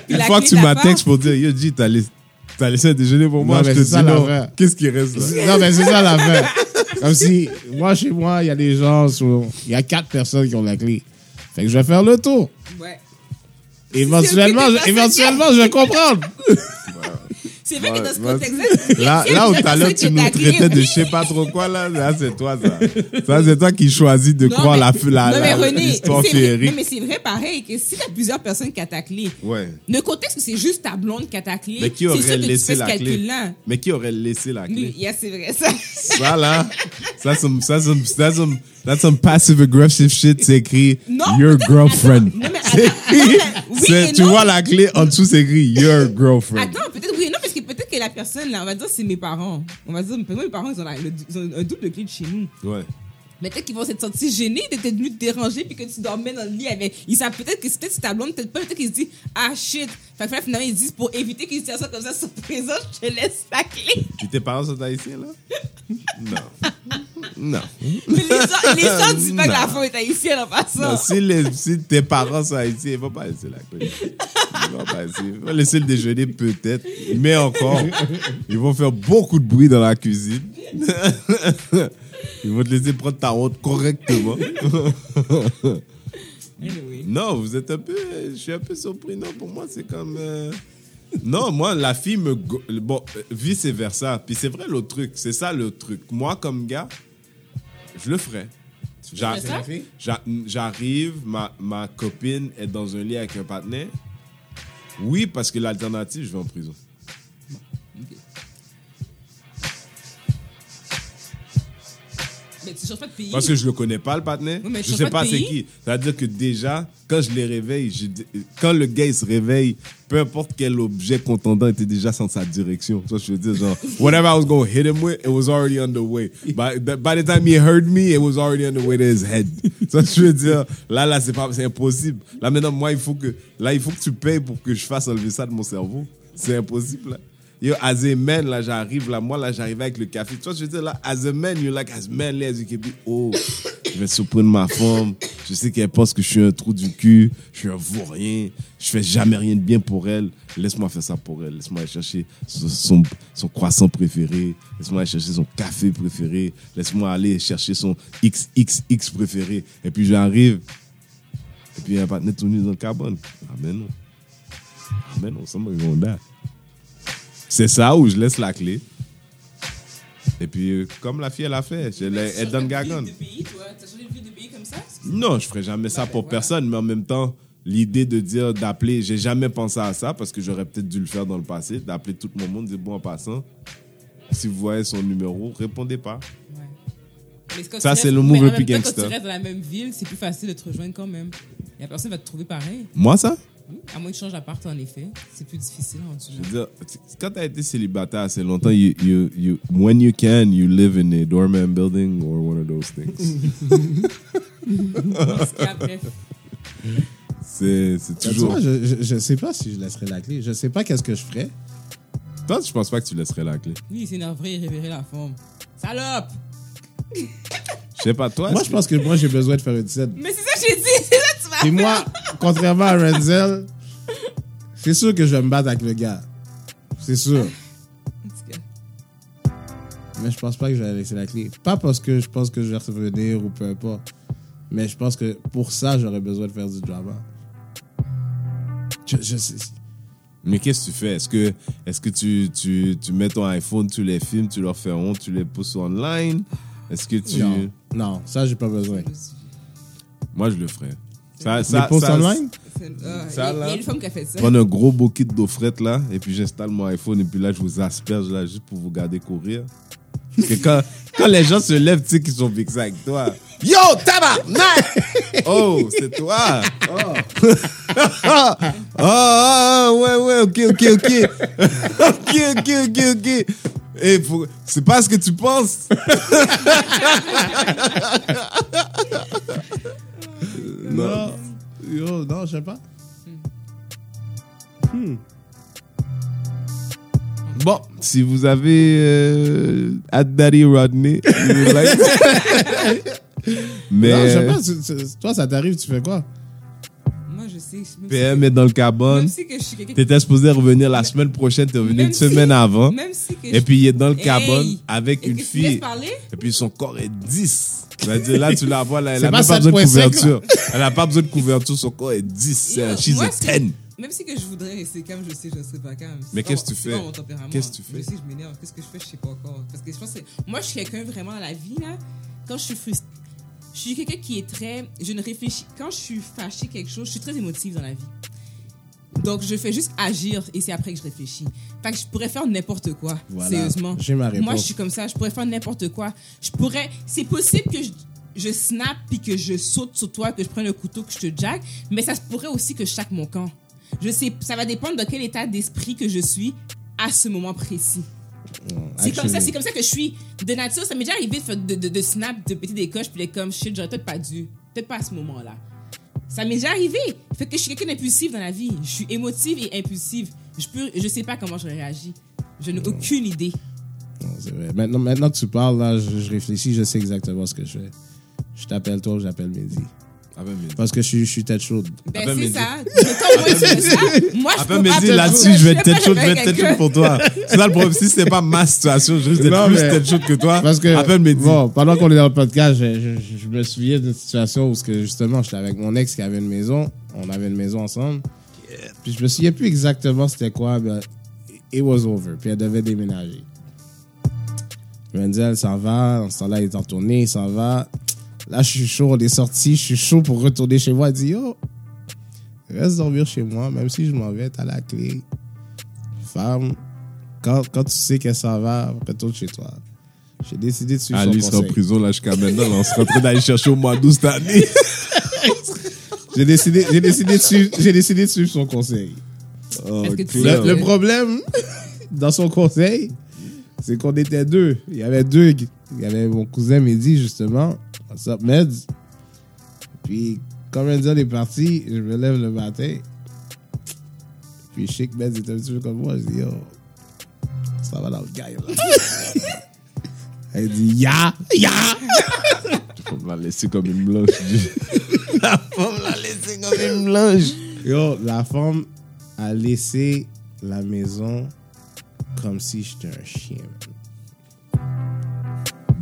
[SPEAKER 1] Une fois que tu
[SPEAKER 2] de femme.
[SPEAKER 1] pour dire, yo, G, t'as laissé, t'as laissé un déjeuner pour moi,
[SPEAKER 3] Non,
[SPEAKER 1] je
[SPEAKER 3] mais
[SPEAKER 1] te
[SPEAKER 3] c'est ça
[SPEAKER 1] dis non. Qu'est-ce qui reste là?
[SPEAKER 3] Non, mais c'est ça l'affaire. Comme si, moi, chez moi, il y a des gens, sur- il y a quatre personnes qui ont la clé. Fait que je vais faire le tour.
[SPEAKER 2] Ouais.
[SPEAKER 3] Éventuellement, je, éventuellement, je vais comprendre.
[SPEAKER 2] C'est vrai que dans ce
[SPEAKER 1] Ouais,
[SPEAKER 2] contexte-là,
[SPEAKER 1] Là, là où tout à l'heure, tu nous traitais
[SPEAKER 2] ta
[SPEAKER 1] de je sais pas trop quoi, là, là c'est toi, ça. Ça, c'est toi qui choisis de
[SPEAKER 2] Non,
[SPEAKER 1] croire
[SPEAKER 2] mais-
[SPEAKER 1] la, la,
[SPEAKER 2] non, mais René,
[SPEAKER 1] l'histoire
[SPEAKER 2] c'est vrai-
[SPEAKER 1] féerique.
[SPEAKER 2] Non, mais c'est vrai pareil que si t'as plusieurs personnes qui clé,
[SPEAKER 1] Ouais.
[SPEAKER 2] le contexte c'est juste ta blonde qui a ta clé,
[SPEAKER 1] Mais qui
[SPEAKER 2] c'est
[SPEAKER 1] aurait laissé la clé? Mais qui aurait laissé la clé?
[SPEAKER 2] Lui, yeah, c'est vrai ça.
[SPEAKER 1] Ça, là, ça, some, ça, some, that's some, that's some passive aggressive shit. C'est écrit
[SPEAKER 2] Non,
[SPEAKER 1] Your girlfriend.
[SPEAKER 2] attends, non, mais
[SPEAKER 1] C'est
[SPEAKER 2] attends, oui
[SPEAKER 1] c'est- tu
[SPEAKER 2] non.
[SPEAKER 1] vois la clé, en dessous, c'est écrit Your girlfriend.
[SPEAKER 2] Attends, peut-être oui, non, que la personne là, on va dire c'est mes parents. On va dire, mes parents ils ont, la- le- ils ont un double de clé de chez nous.
[SPEAKER 1] Ouais.
[SPEAKER 2] Mais peut-être qu'ils vont s'être sentis gênés d'être venus te déranger puis que tu dormais dans le lit avec. Ils savent peut-être que c'est peut-être ta blonde, peut-être pas, peut-être qu'ils se disent Ah shit. Fait que finalement, ils disent pour éviter qu'ils se disent ça comme ça sur présent, je te laisse la clé.
[SPEAKER 1] Puis tes parents sont haïtiens, là? Non. Non.
[SPEAKER 2] Mais les gens, disent pas que la femme est haïtienne en
[SPEAKER 1] Non,
[SPEAKER 2] passant.
[SPEAKER 1] si, les, si tes parents sont haïtiens, ils vont pas laisser la clé. Ils vont pas laisser. Ils vont laisser le déjeuner, peut-être. Mais encore, ils vont faire beaucoup de bruit dans la cuisine. Ils vont te laisser prendre ta honte correctement.
[SPEAKER 2] Anyway.
[SPEAKER 1] Non, vous êtes un peu. Je suis un peu surpris. Non, pour moi, c'est comme. euh, Non, moi, la fille me. Bon, vice versa. Puis c'est vrai, l'autre truc. C'est ça le truc. Moi, comme gars, je le ferais. J'arrive, ma, ma copine est dans un lit avec un partenaire. Oui, parce que l'alternative, je vais en prison.
[SPEAKER 2] Mais tu changes pas de pays.
[SPEAKER 1] Parce que je le connais pas, le partenaire.
[SPEAKER 2] Oui, mais tu
[SPEAKER 1] je sais
[SPEAKER 2] pas
[SPEAKER 1] pas c'est qui. C'est-à-dire que déjà, quand je les réveille, je quand le gars il se réveille, peu importe quel objet contendant était déjà dans sa direction. Vois, je veux dire, genre, whatever I was going to hit him with, it was already on the way. By, the- by the time he heard me, it was already on the way to his head. Vois, je veux dire, là, là, c'est pas, c'est impossible. Là, maintenant, moi, il faut que, là, il faut que tu payes pour que je fasse enlever ça de mon cerveau. C'est impossible, là. Yo, as a man, là, j'arrive, là, moi, là, j'arrive avec le café. Tu vois, je veux là, as a man, you're like as manly as you can be. Oh, je vais surprendre ma femme. Je sais qu'elle pense que je suis un trou du cul. Je suis un vaurien. Je fais jamais rien de bien pour elle. Laisse-moi faire ça pour elle. Laisse-moi aller chercher son, son, croissant préféré. Laisse-moi aller chercher son café préféré. Laisse-moi aller chercher son XXX préféré. Et puis, j'arrive. Et puis, a un partenaire tout nu dans le carbone. Ah, mais non. Ah, mais non, somebody gonna die. C'est ça où je laisse la clé. Et puis, euh, comme la fille, elle a fait, je l'ai- elle donne gagon.
[SPEAKER 2] de pays, toi. T'as changé de vie de pays comme ça?
[SPEAKER 1] Non, je ferai jamais ça pour personne, mais en même temps, l'idée de dire, d'appeler, j'ai jamais pensé à ça parce que j'aurais peut-être dû le faire dans le passé, d'appeler tout le monde, dire bon, en passant, si vous voyez son numéro, répondez pas.
[SPEAKER 2] Ouais. Mais quand
[SPEAKER 1] Ça,
[SPEAKER 2] tu
[SPEAKER 1] c'est
[SPEAKER 2] restes-
[SPEAKER 1] le move
[SPEAKER 2] mais en
[SPEAKER 1] le
[SPEAKER 2] même
[SPEAKER 1] plus gangster.
[SPEAKER 2] Tu restes dans la même ville, c'est plus facile de te rejoindre quand même. Et la personne va te trouver pareil.
[SPEAKER 1] Moi, ça?
[SPEAKER 2] À moins que tu changes d'appart, en effet. C'est plus difficile en
[SPEAKER 1] quand tu as été célibataire assez longtemps, you, you, you, when you can, you live in a doorman building or one of those things. C'est c'est
[SPEAKER 3] Tu
[SPEAKER 1] toujours.
[SPEAKER 3] vois, je, je, je sais pas si je laisserais la clé. Je sais pas qu'est-ce que je ferais.
[SPEAKER 1] Toi, je pense pas que tu laisserais la clé?
[SPEAKER 2] Lui, il s'énerverait, il révélerait la forme. Salope!
[SPEAKER 1] Je sais pas, toi.
[SPEAKER 3] Moi, je pense que moi, j'ai besoin de faire une scène.
[SPEAKER 2] Mais c'est ça que j'ai dit, c'est ça
[SPEAKER 3] Et moi, contrairement à Renzel, c'est sûr que je vais me battre avec le gars. C'est sûr. Mais je pense pas que je vais laisser la clé. Pas parce que je pense que je vais revenir ou peu importe. Mais je pense que pour ça, j'aurais besoin de faire du drama. Je, je sais.
[SPEAKER 1] Mais qu'est-ce que tu fais? Est-ce que, est que tu, tu, tu mets ton iPhone, tu les filmes, tu leur fais honte, tu les pousses online? Est-ce que tu.
[SPEAKER 3] Non, non, ça, j'ai pas besoin.
[SPEAKER 1] Moi, je le ferais. Ça, ça,
[SPEAKER 3] posts
[SPEAKER 1] ça-
[SPEAKER 2] ah,
[SPEAKER 1] Ça,
[SPEAKER 2] il y a une femme qui a fait ça.
[SPEAKER 1] Prendre un gros bouquet d'eau frette là, et puis j'installe mon iPhone, et puis là, je vous asperge là, juste pour vous garder courir. Parce que quand, quand les gens se lèvent, tu sais qu'ils sont vexés avec toi. Yo, tabarnak! Oh, c'est toi! Oh. oh, oh, ouais, ouais, ok, ok, ok. ok, ok, ok, ok. Et faut- c'est pas ce que tu penses. non.
[SPEAKER 3] Yo, non, je sais pas. Hmm.
[SPEAKER 1] Bon, si vous avez euh, at Daddy Rodney, you would like- mais
[SPEAKER 3] Non, je sais pas. tu- tu- toi, ça t'arrive, tu fais quoi?
[SPEAKER 1] PM est dans le
[SPEAKER 2] même si que je suis quelqu'un qui-
[SPEAKER 1] T'étais supposé revenir la semaine prochaine, t'es revenu une
[SPEAKER 2] si-
[SPEAKER 1] semaine avant.
[SPEAKER 2] Même si que
[SPEAKER 1] Et
[SPEAKER 2] je-
[SPEAKER 1] puis il est dans le
[SPEAKER 2] Hey!
[SPEAKER 1] carbone avec une fille. Et puis son corps est 10. C'est-à-dire, là, tu la vois, là, elle
[SPEAKER 3] C'est
[SPEAKER 1] a
[SPEAKER 3] pas
[SPEAKER 1] même pas besoin de
[SPEAKER 3] 7.5, là.
[SPEAKER 1] couverture. Elle a pas besoin de couverture, son corps est 10. C'est un-
[SPEAKER 2] Yo,
[SPEAKER 1] She's
[SPEAKER 2] moi,
[SPEAKER 1] a
[SPEAKER 2] si-
[SPEAKER 1] 10.
[SPEAKER 2] Même si que je voudrais rester calme, je sais que je ne serais pas calme.
[SPEAKER 1] Mais qu'est-ce que tu fais? Qu'est-ce que tu fais?
[SPEAKER 2] Je sais que je m'énerve. Qu'est-ce que je fais? Je sais pas encore. Parce que je pense que moi, je suis quelqu'un vraiment dans la vie, là. Quand je suis frustrée, je suis quelqu'un qui est très. Je ne réfléchis. Quand je suis fâchée quelque chose, je suis très émotive dans la vie. Donc, je fais juste agir et c'est après que je réfléchis. Fait que je pourrais faire n'importe quoi.
[SPEAKER 3] Voilà.
[SPEAKER 2] Sérieusement.
[SPEAKER 3] J'ai ma réponse.
[SPEAKER 2] Moi, je suis comme ça. Je pourrais faire n'importe quoi. Je pourrais. C'est possible que je, je snap puis que je saute sur toi, que je prenne un couteau, que je te jack. Mais ça se pourrait aussi que je chaque mon camp. Je sais. Ça va dépendre de quel état d'esprit que je suis à ce moment précis. C'est comme ça, c'est comme ça que je suis de nature. Ça m'est déjà arrivé de, de, de, de snap, de péter des coches, puis d'être comme shit, j'aurais peut-être pas dû. Peut-être pas à ce moment-là. Ça m'est déjà arrivé. Fait que je suis quelqu'un d'impulsif dans la vie. Je suis émotive et impulsive. Je peux, je sais pas comment je réagis. Je n'ai aucune idée.
[SPEAKER 3] Non, vrai. Maintenant, maintenant que tu parles, là, je, je réfléchis, je sais exactement ce que je fais. Je t'appelle toi j'appelle Mehdi. Parce que je, suis- je suis tête chaude.
[SPEAKER 2] Ben,
[SPEAKER 1] Appelle
[SPEAKER 2] c'est
[SPEAKER 1] Mehdi.
[SPEAKER 2] ça. Mettons, moi, tu fais ça. Moi, je peux pas
[SPEAKER 1] Mehdi
[SPEAKER 2] te-
[SPEAKER 1] là-dessus, je vais être tête chaude, je
[SPEAKER 2] pas
[SPEAKER 1] vais être tête chaude pour toi. C'est ça le problème. Si c'était pas ma situation, je risque
[SPEAKER 3] Non,
[SPEAKER 1] d'être plus
[SPEAKER 3] mais-
[SPEAKER 1] tête chaude que toi.
[SPEAKER 3] Parce que,
[SPEAKER 1] Appelle Mehdi.
[SPEAKER 3] bon, pendant qu'on est dans le podcast, je, je- je me souviens d'une situation où, ce que, justement, j'étais avec mon ex qui avait une maison. On avait une maison ensemble. Puis je me souviens plus exactement c'était quoi, mais it was over. Puis elle devait déménager. Renzel s'en va, en ce temps-là, il est en tournée, il s'en va. Là, je suis chaud, on est sorti, je suis chaud pour retourner chez moi. Elle dit, yo, reste dormir chez moi, même si je m'en vais, t'as la clé. Femme, quand, quand tu sais qu'elle s'en va, retourne chez toi. J'ai décidé de suivre
[SPEAKER 1] Ah,
[SPEAKER 3] son
[SPEAKER 1] lui sera en
[SPEAKER 3] conseil.
[SPEAKER 1] prison là jusqu'à maintenant. là. On serait en train d'aller chercher au mois d'août cette année.
[SPEAKER 3] J'ai décidé, j'ai décidé de suivre, j'ai décidé de suivre son conseil.
[SPEAKER 1] Oh,
[SPEAKER 2] que.
[SPEAKER 3] Le, le problème dans son conseil, c'est qu'on était deux. Il y avait deux. Il y avait mon cousin Mehdi, justement. What's up, Meds? Puis, quand Renzel est parti, je me lève le matin. Puis, je sais que Meds était un petit peu comme moi. Je dis, yo, ça va dans le gars, là. Elle dit, ya, ya.
[SPEAKER 1] On l'a laissé comme une blanche. La femme l'a laissé comme une blanche.
[SPEAKER 3] Yo, la femme a laissé la maison comme si j'étais un chien.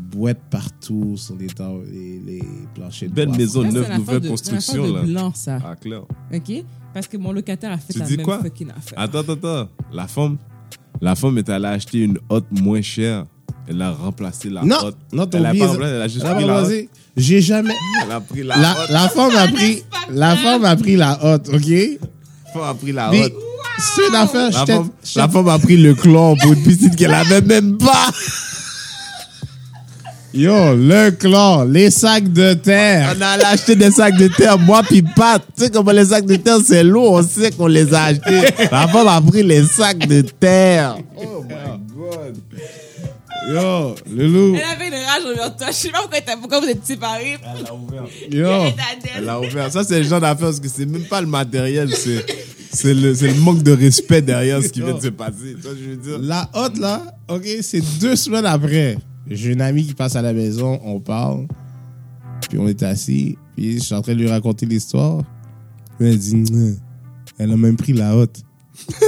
[SPEAKER 3] Man. Boîte partout sur les, tables- les, les planchers de
[SPEAKER 1] Belle
[SPEAKER 3] bois.
[SPEAKER 1] maison neuve, nouvelle
[SPEAKER 2] de-
[SPEAKER 1] construction
[SPEAKER 2] c'est une
[SPEAKER 1] là.
[SPEAKER 2] de blanc, ça.
[SPEAKER 1] Ah, clair.
[SPEAKER 2] OK? Parce que mon locataire a fait
[SPEAKER 1] Tu
[SPEAKER 2] la
[SPEAKER 1] dis
[SPEAKER 2] même
[SPEAKER 1] quoi?
[SPEAKER 2] fucking affaire.
[SPEAKER 1] Attends, attends, attends. La femme, la femme est allée acheter une hotte moins chère. Elle a remplacé la
[SPEAKER 3] Non,
[SPEAKER 1] hotte.
[SPEAKER 3] non, t'as
[SPEAKER 1] elle a pas remplacé, elle a juste
[SPEAKER 3] Elle a
[SPEAKER 1] pris
[SPEAKER 3] pas
[SPEAKER 1] la hotte.
[SPEAKER 3] J'ai jamais.
[SPEAKER 1] Elle a pris la
[SPEAKER 3] La,
[SPEAKER 1] hotte.
[SPEAKER 3] la femme a pris. La femme a pris la hotte, ok?
[SPEAKER 1] La femme a pris la hotte.
[SPEAKER 3] c'est une affaire.
[SPEAKER 1] La femme, la femme a pris le clan pour une piscine qu'elle avait même pas.
[SPEAKER 3] Yo, le clan, les sacs de terre.
[SPEAKER 1] On a acheter des sacs de terre, moi puis Pat. Tu sais comment les sacs de terre, c'est lourd, on sait qu'on les a achetés. La femme a pris les sacs de terre. Oh my God.
[SPEAKER 3] Yo, le loup.
[SPEAKER 2] Elle avait une rage envers toi. Je sais pas pourquoi, pourquoi vous êtes séparés.
[SPEAKER 1] Elle a ouvert.
[SPEAKER 3] Yo.
[SPEAKER 2] Elle est à
[SPEAKER 1] Elle a ouvert. Ça, c'est le genre d'affaire parce que c'est même pas le matériel, c'est, c'est le, c'est le manque de respect derrière ce qui vient de se passer. Que je veux dire?
[SPEAKER 3] La hotte, là, OK, c'est deux semaines après. J'ai une amie qui passe à la maison, on parle, puis on est assis, puis je suis en train de lui raconter l'histoire. Puis elle dit, elle a même pris la hotte. Là,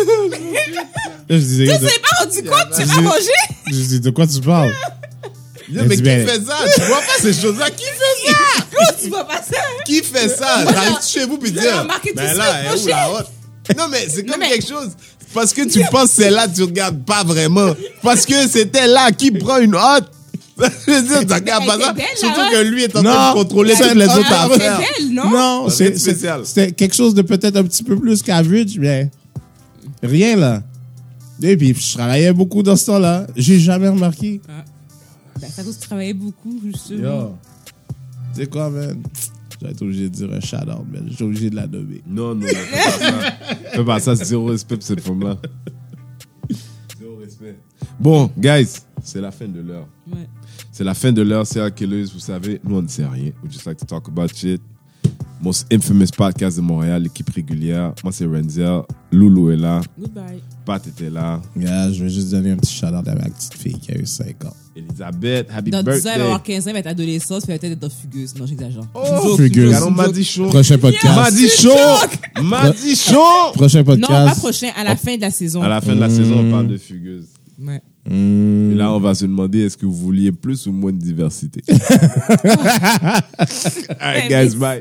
[SPEAKER 3] je disais,
[SPEAKER 2] Tu sais pas rendu compte, tu sais pas
[SPEAKER 3] Je-
[SPEAKER 2] manger?
[SPEAKER 3] je dis, de quoi tu parles?
[SPEAKER 1] Yo, mais
[SPEAKER 3] dit,
[SPEAKER 1] qui
[SPEAKER 3] ben-
[SPEAKER 1] fait ça? Tu vois pas ces choses-là? Qui fait ça?
[SPEAKER 2] Comment tu vois pas ça?
[SPEAKER 1] Qui fait ça? T'arrives chez vous puis dire, ben là, elle est où la hotte? Non, mais c'est comme
[SPEAKER 2] mais-
[SPEAKER 1] quelque chose. Parce que tu penses que c'est là, tu regardes pas vraiment. Parce que c'était là qui prend une hotte. Je veux dire, tu regardes pas ça. Surtout
[SPEAKER 2] hotte.
[SPEAKER 1] que lui est en train de contrôler
[SPEAKER 3] c'est
[SPEAKER 1] toutes les autres.
[SPEAKER 2] C'est
[SPEAKER 1] affaires.
[SPEAKER 2] belle, non?
[SPEAKER 3] Non, c'est c'est-
[SPEAKER 1] spécial.
[SPEAKER 3] c'était quelque chose de peut-être un petit peu plus qu'average, mais rien là. Et puis, je travaillais beaucoup dans ce temps-là. J'ai jamais remarqué.
[SPEAKER 2] Ben, ça cause que tu travaillais beaucoup, justement.
[SPEAKER 3] Yo. Tu sais quoi, man? Je vais être obligé de dire un shout-out, man. Je suis obligé de la nommer.
[SPEAKER 1] Non, non, non, fais pas ça. Fais pas ça, c'est zéro respect pour cette femme-là. Zéro respect. Bon, guys, c'est la fin de l'heure.
[SPEAKER 2] Ouais.
[SPEAKER 1] C'est la fin de l'heure, c'est Killers, vous savez, nous on ne sait rien. We just like to talk about shit. Mon infamous podcast de Montréal, l'équipe régulière. Moi, c'est Renzel. Loulou est là.
[SPEAKER 2] Goodbye.
[SPEAKER 1] Pat était là.
[SPEAKER 3] Gars, je vais juste donner un petit shout-out à ma petite fille qui a eu 5 ans.
[SPEAKER 1] Elisabeth, happy
[SPEAKER 2] Dans 10 ans, elle va
[SPEAKER 1] birthday.
[SPEAKER 2] avoir 15 ans, elle va être adolescente, elle va peut-être être fugueuse. Non, j'exagère.
[SPEAKER 1] Oh,
[SPEAKER 3] Fugueuse.
[SPEAKER 1] On m'a dit chaud.
[SPEAKER 3] Prochain podcast.
[SPEAKER 1] M'a dit chaud. M'a dit chaud.
[SPEAKER 3] Prochain
[SPEAKER 2] Non, pas
[SPEAKER 3] podcast.
[SPEAKER 2] prochain, à la fin de la saison.
[SPEAKER 1] À la fin de la saison, on parle de fugueuse.
[SPEAKER 2] Ouais.
[SPEAKER 3] Hmm.
[SPEAKER 1] Et là, on va se demander est-ce que vous vouliez plus ou moins de diversité? All right, guys, bye.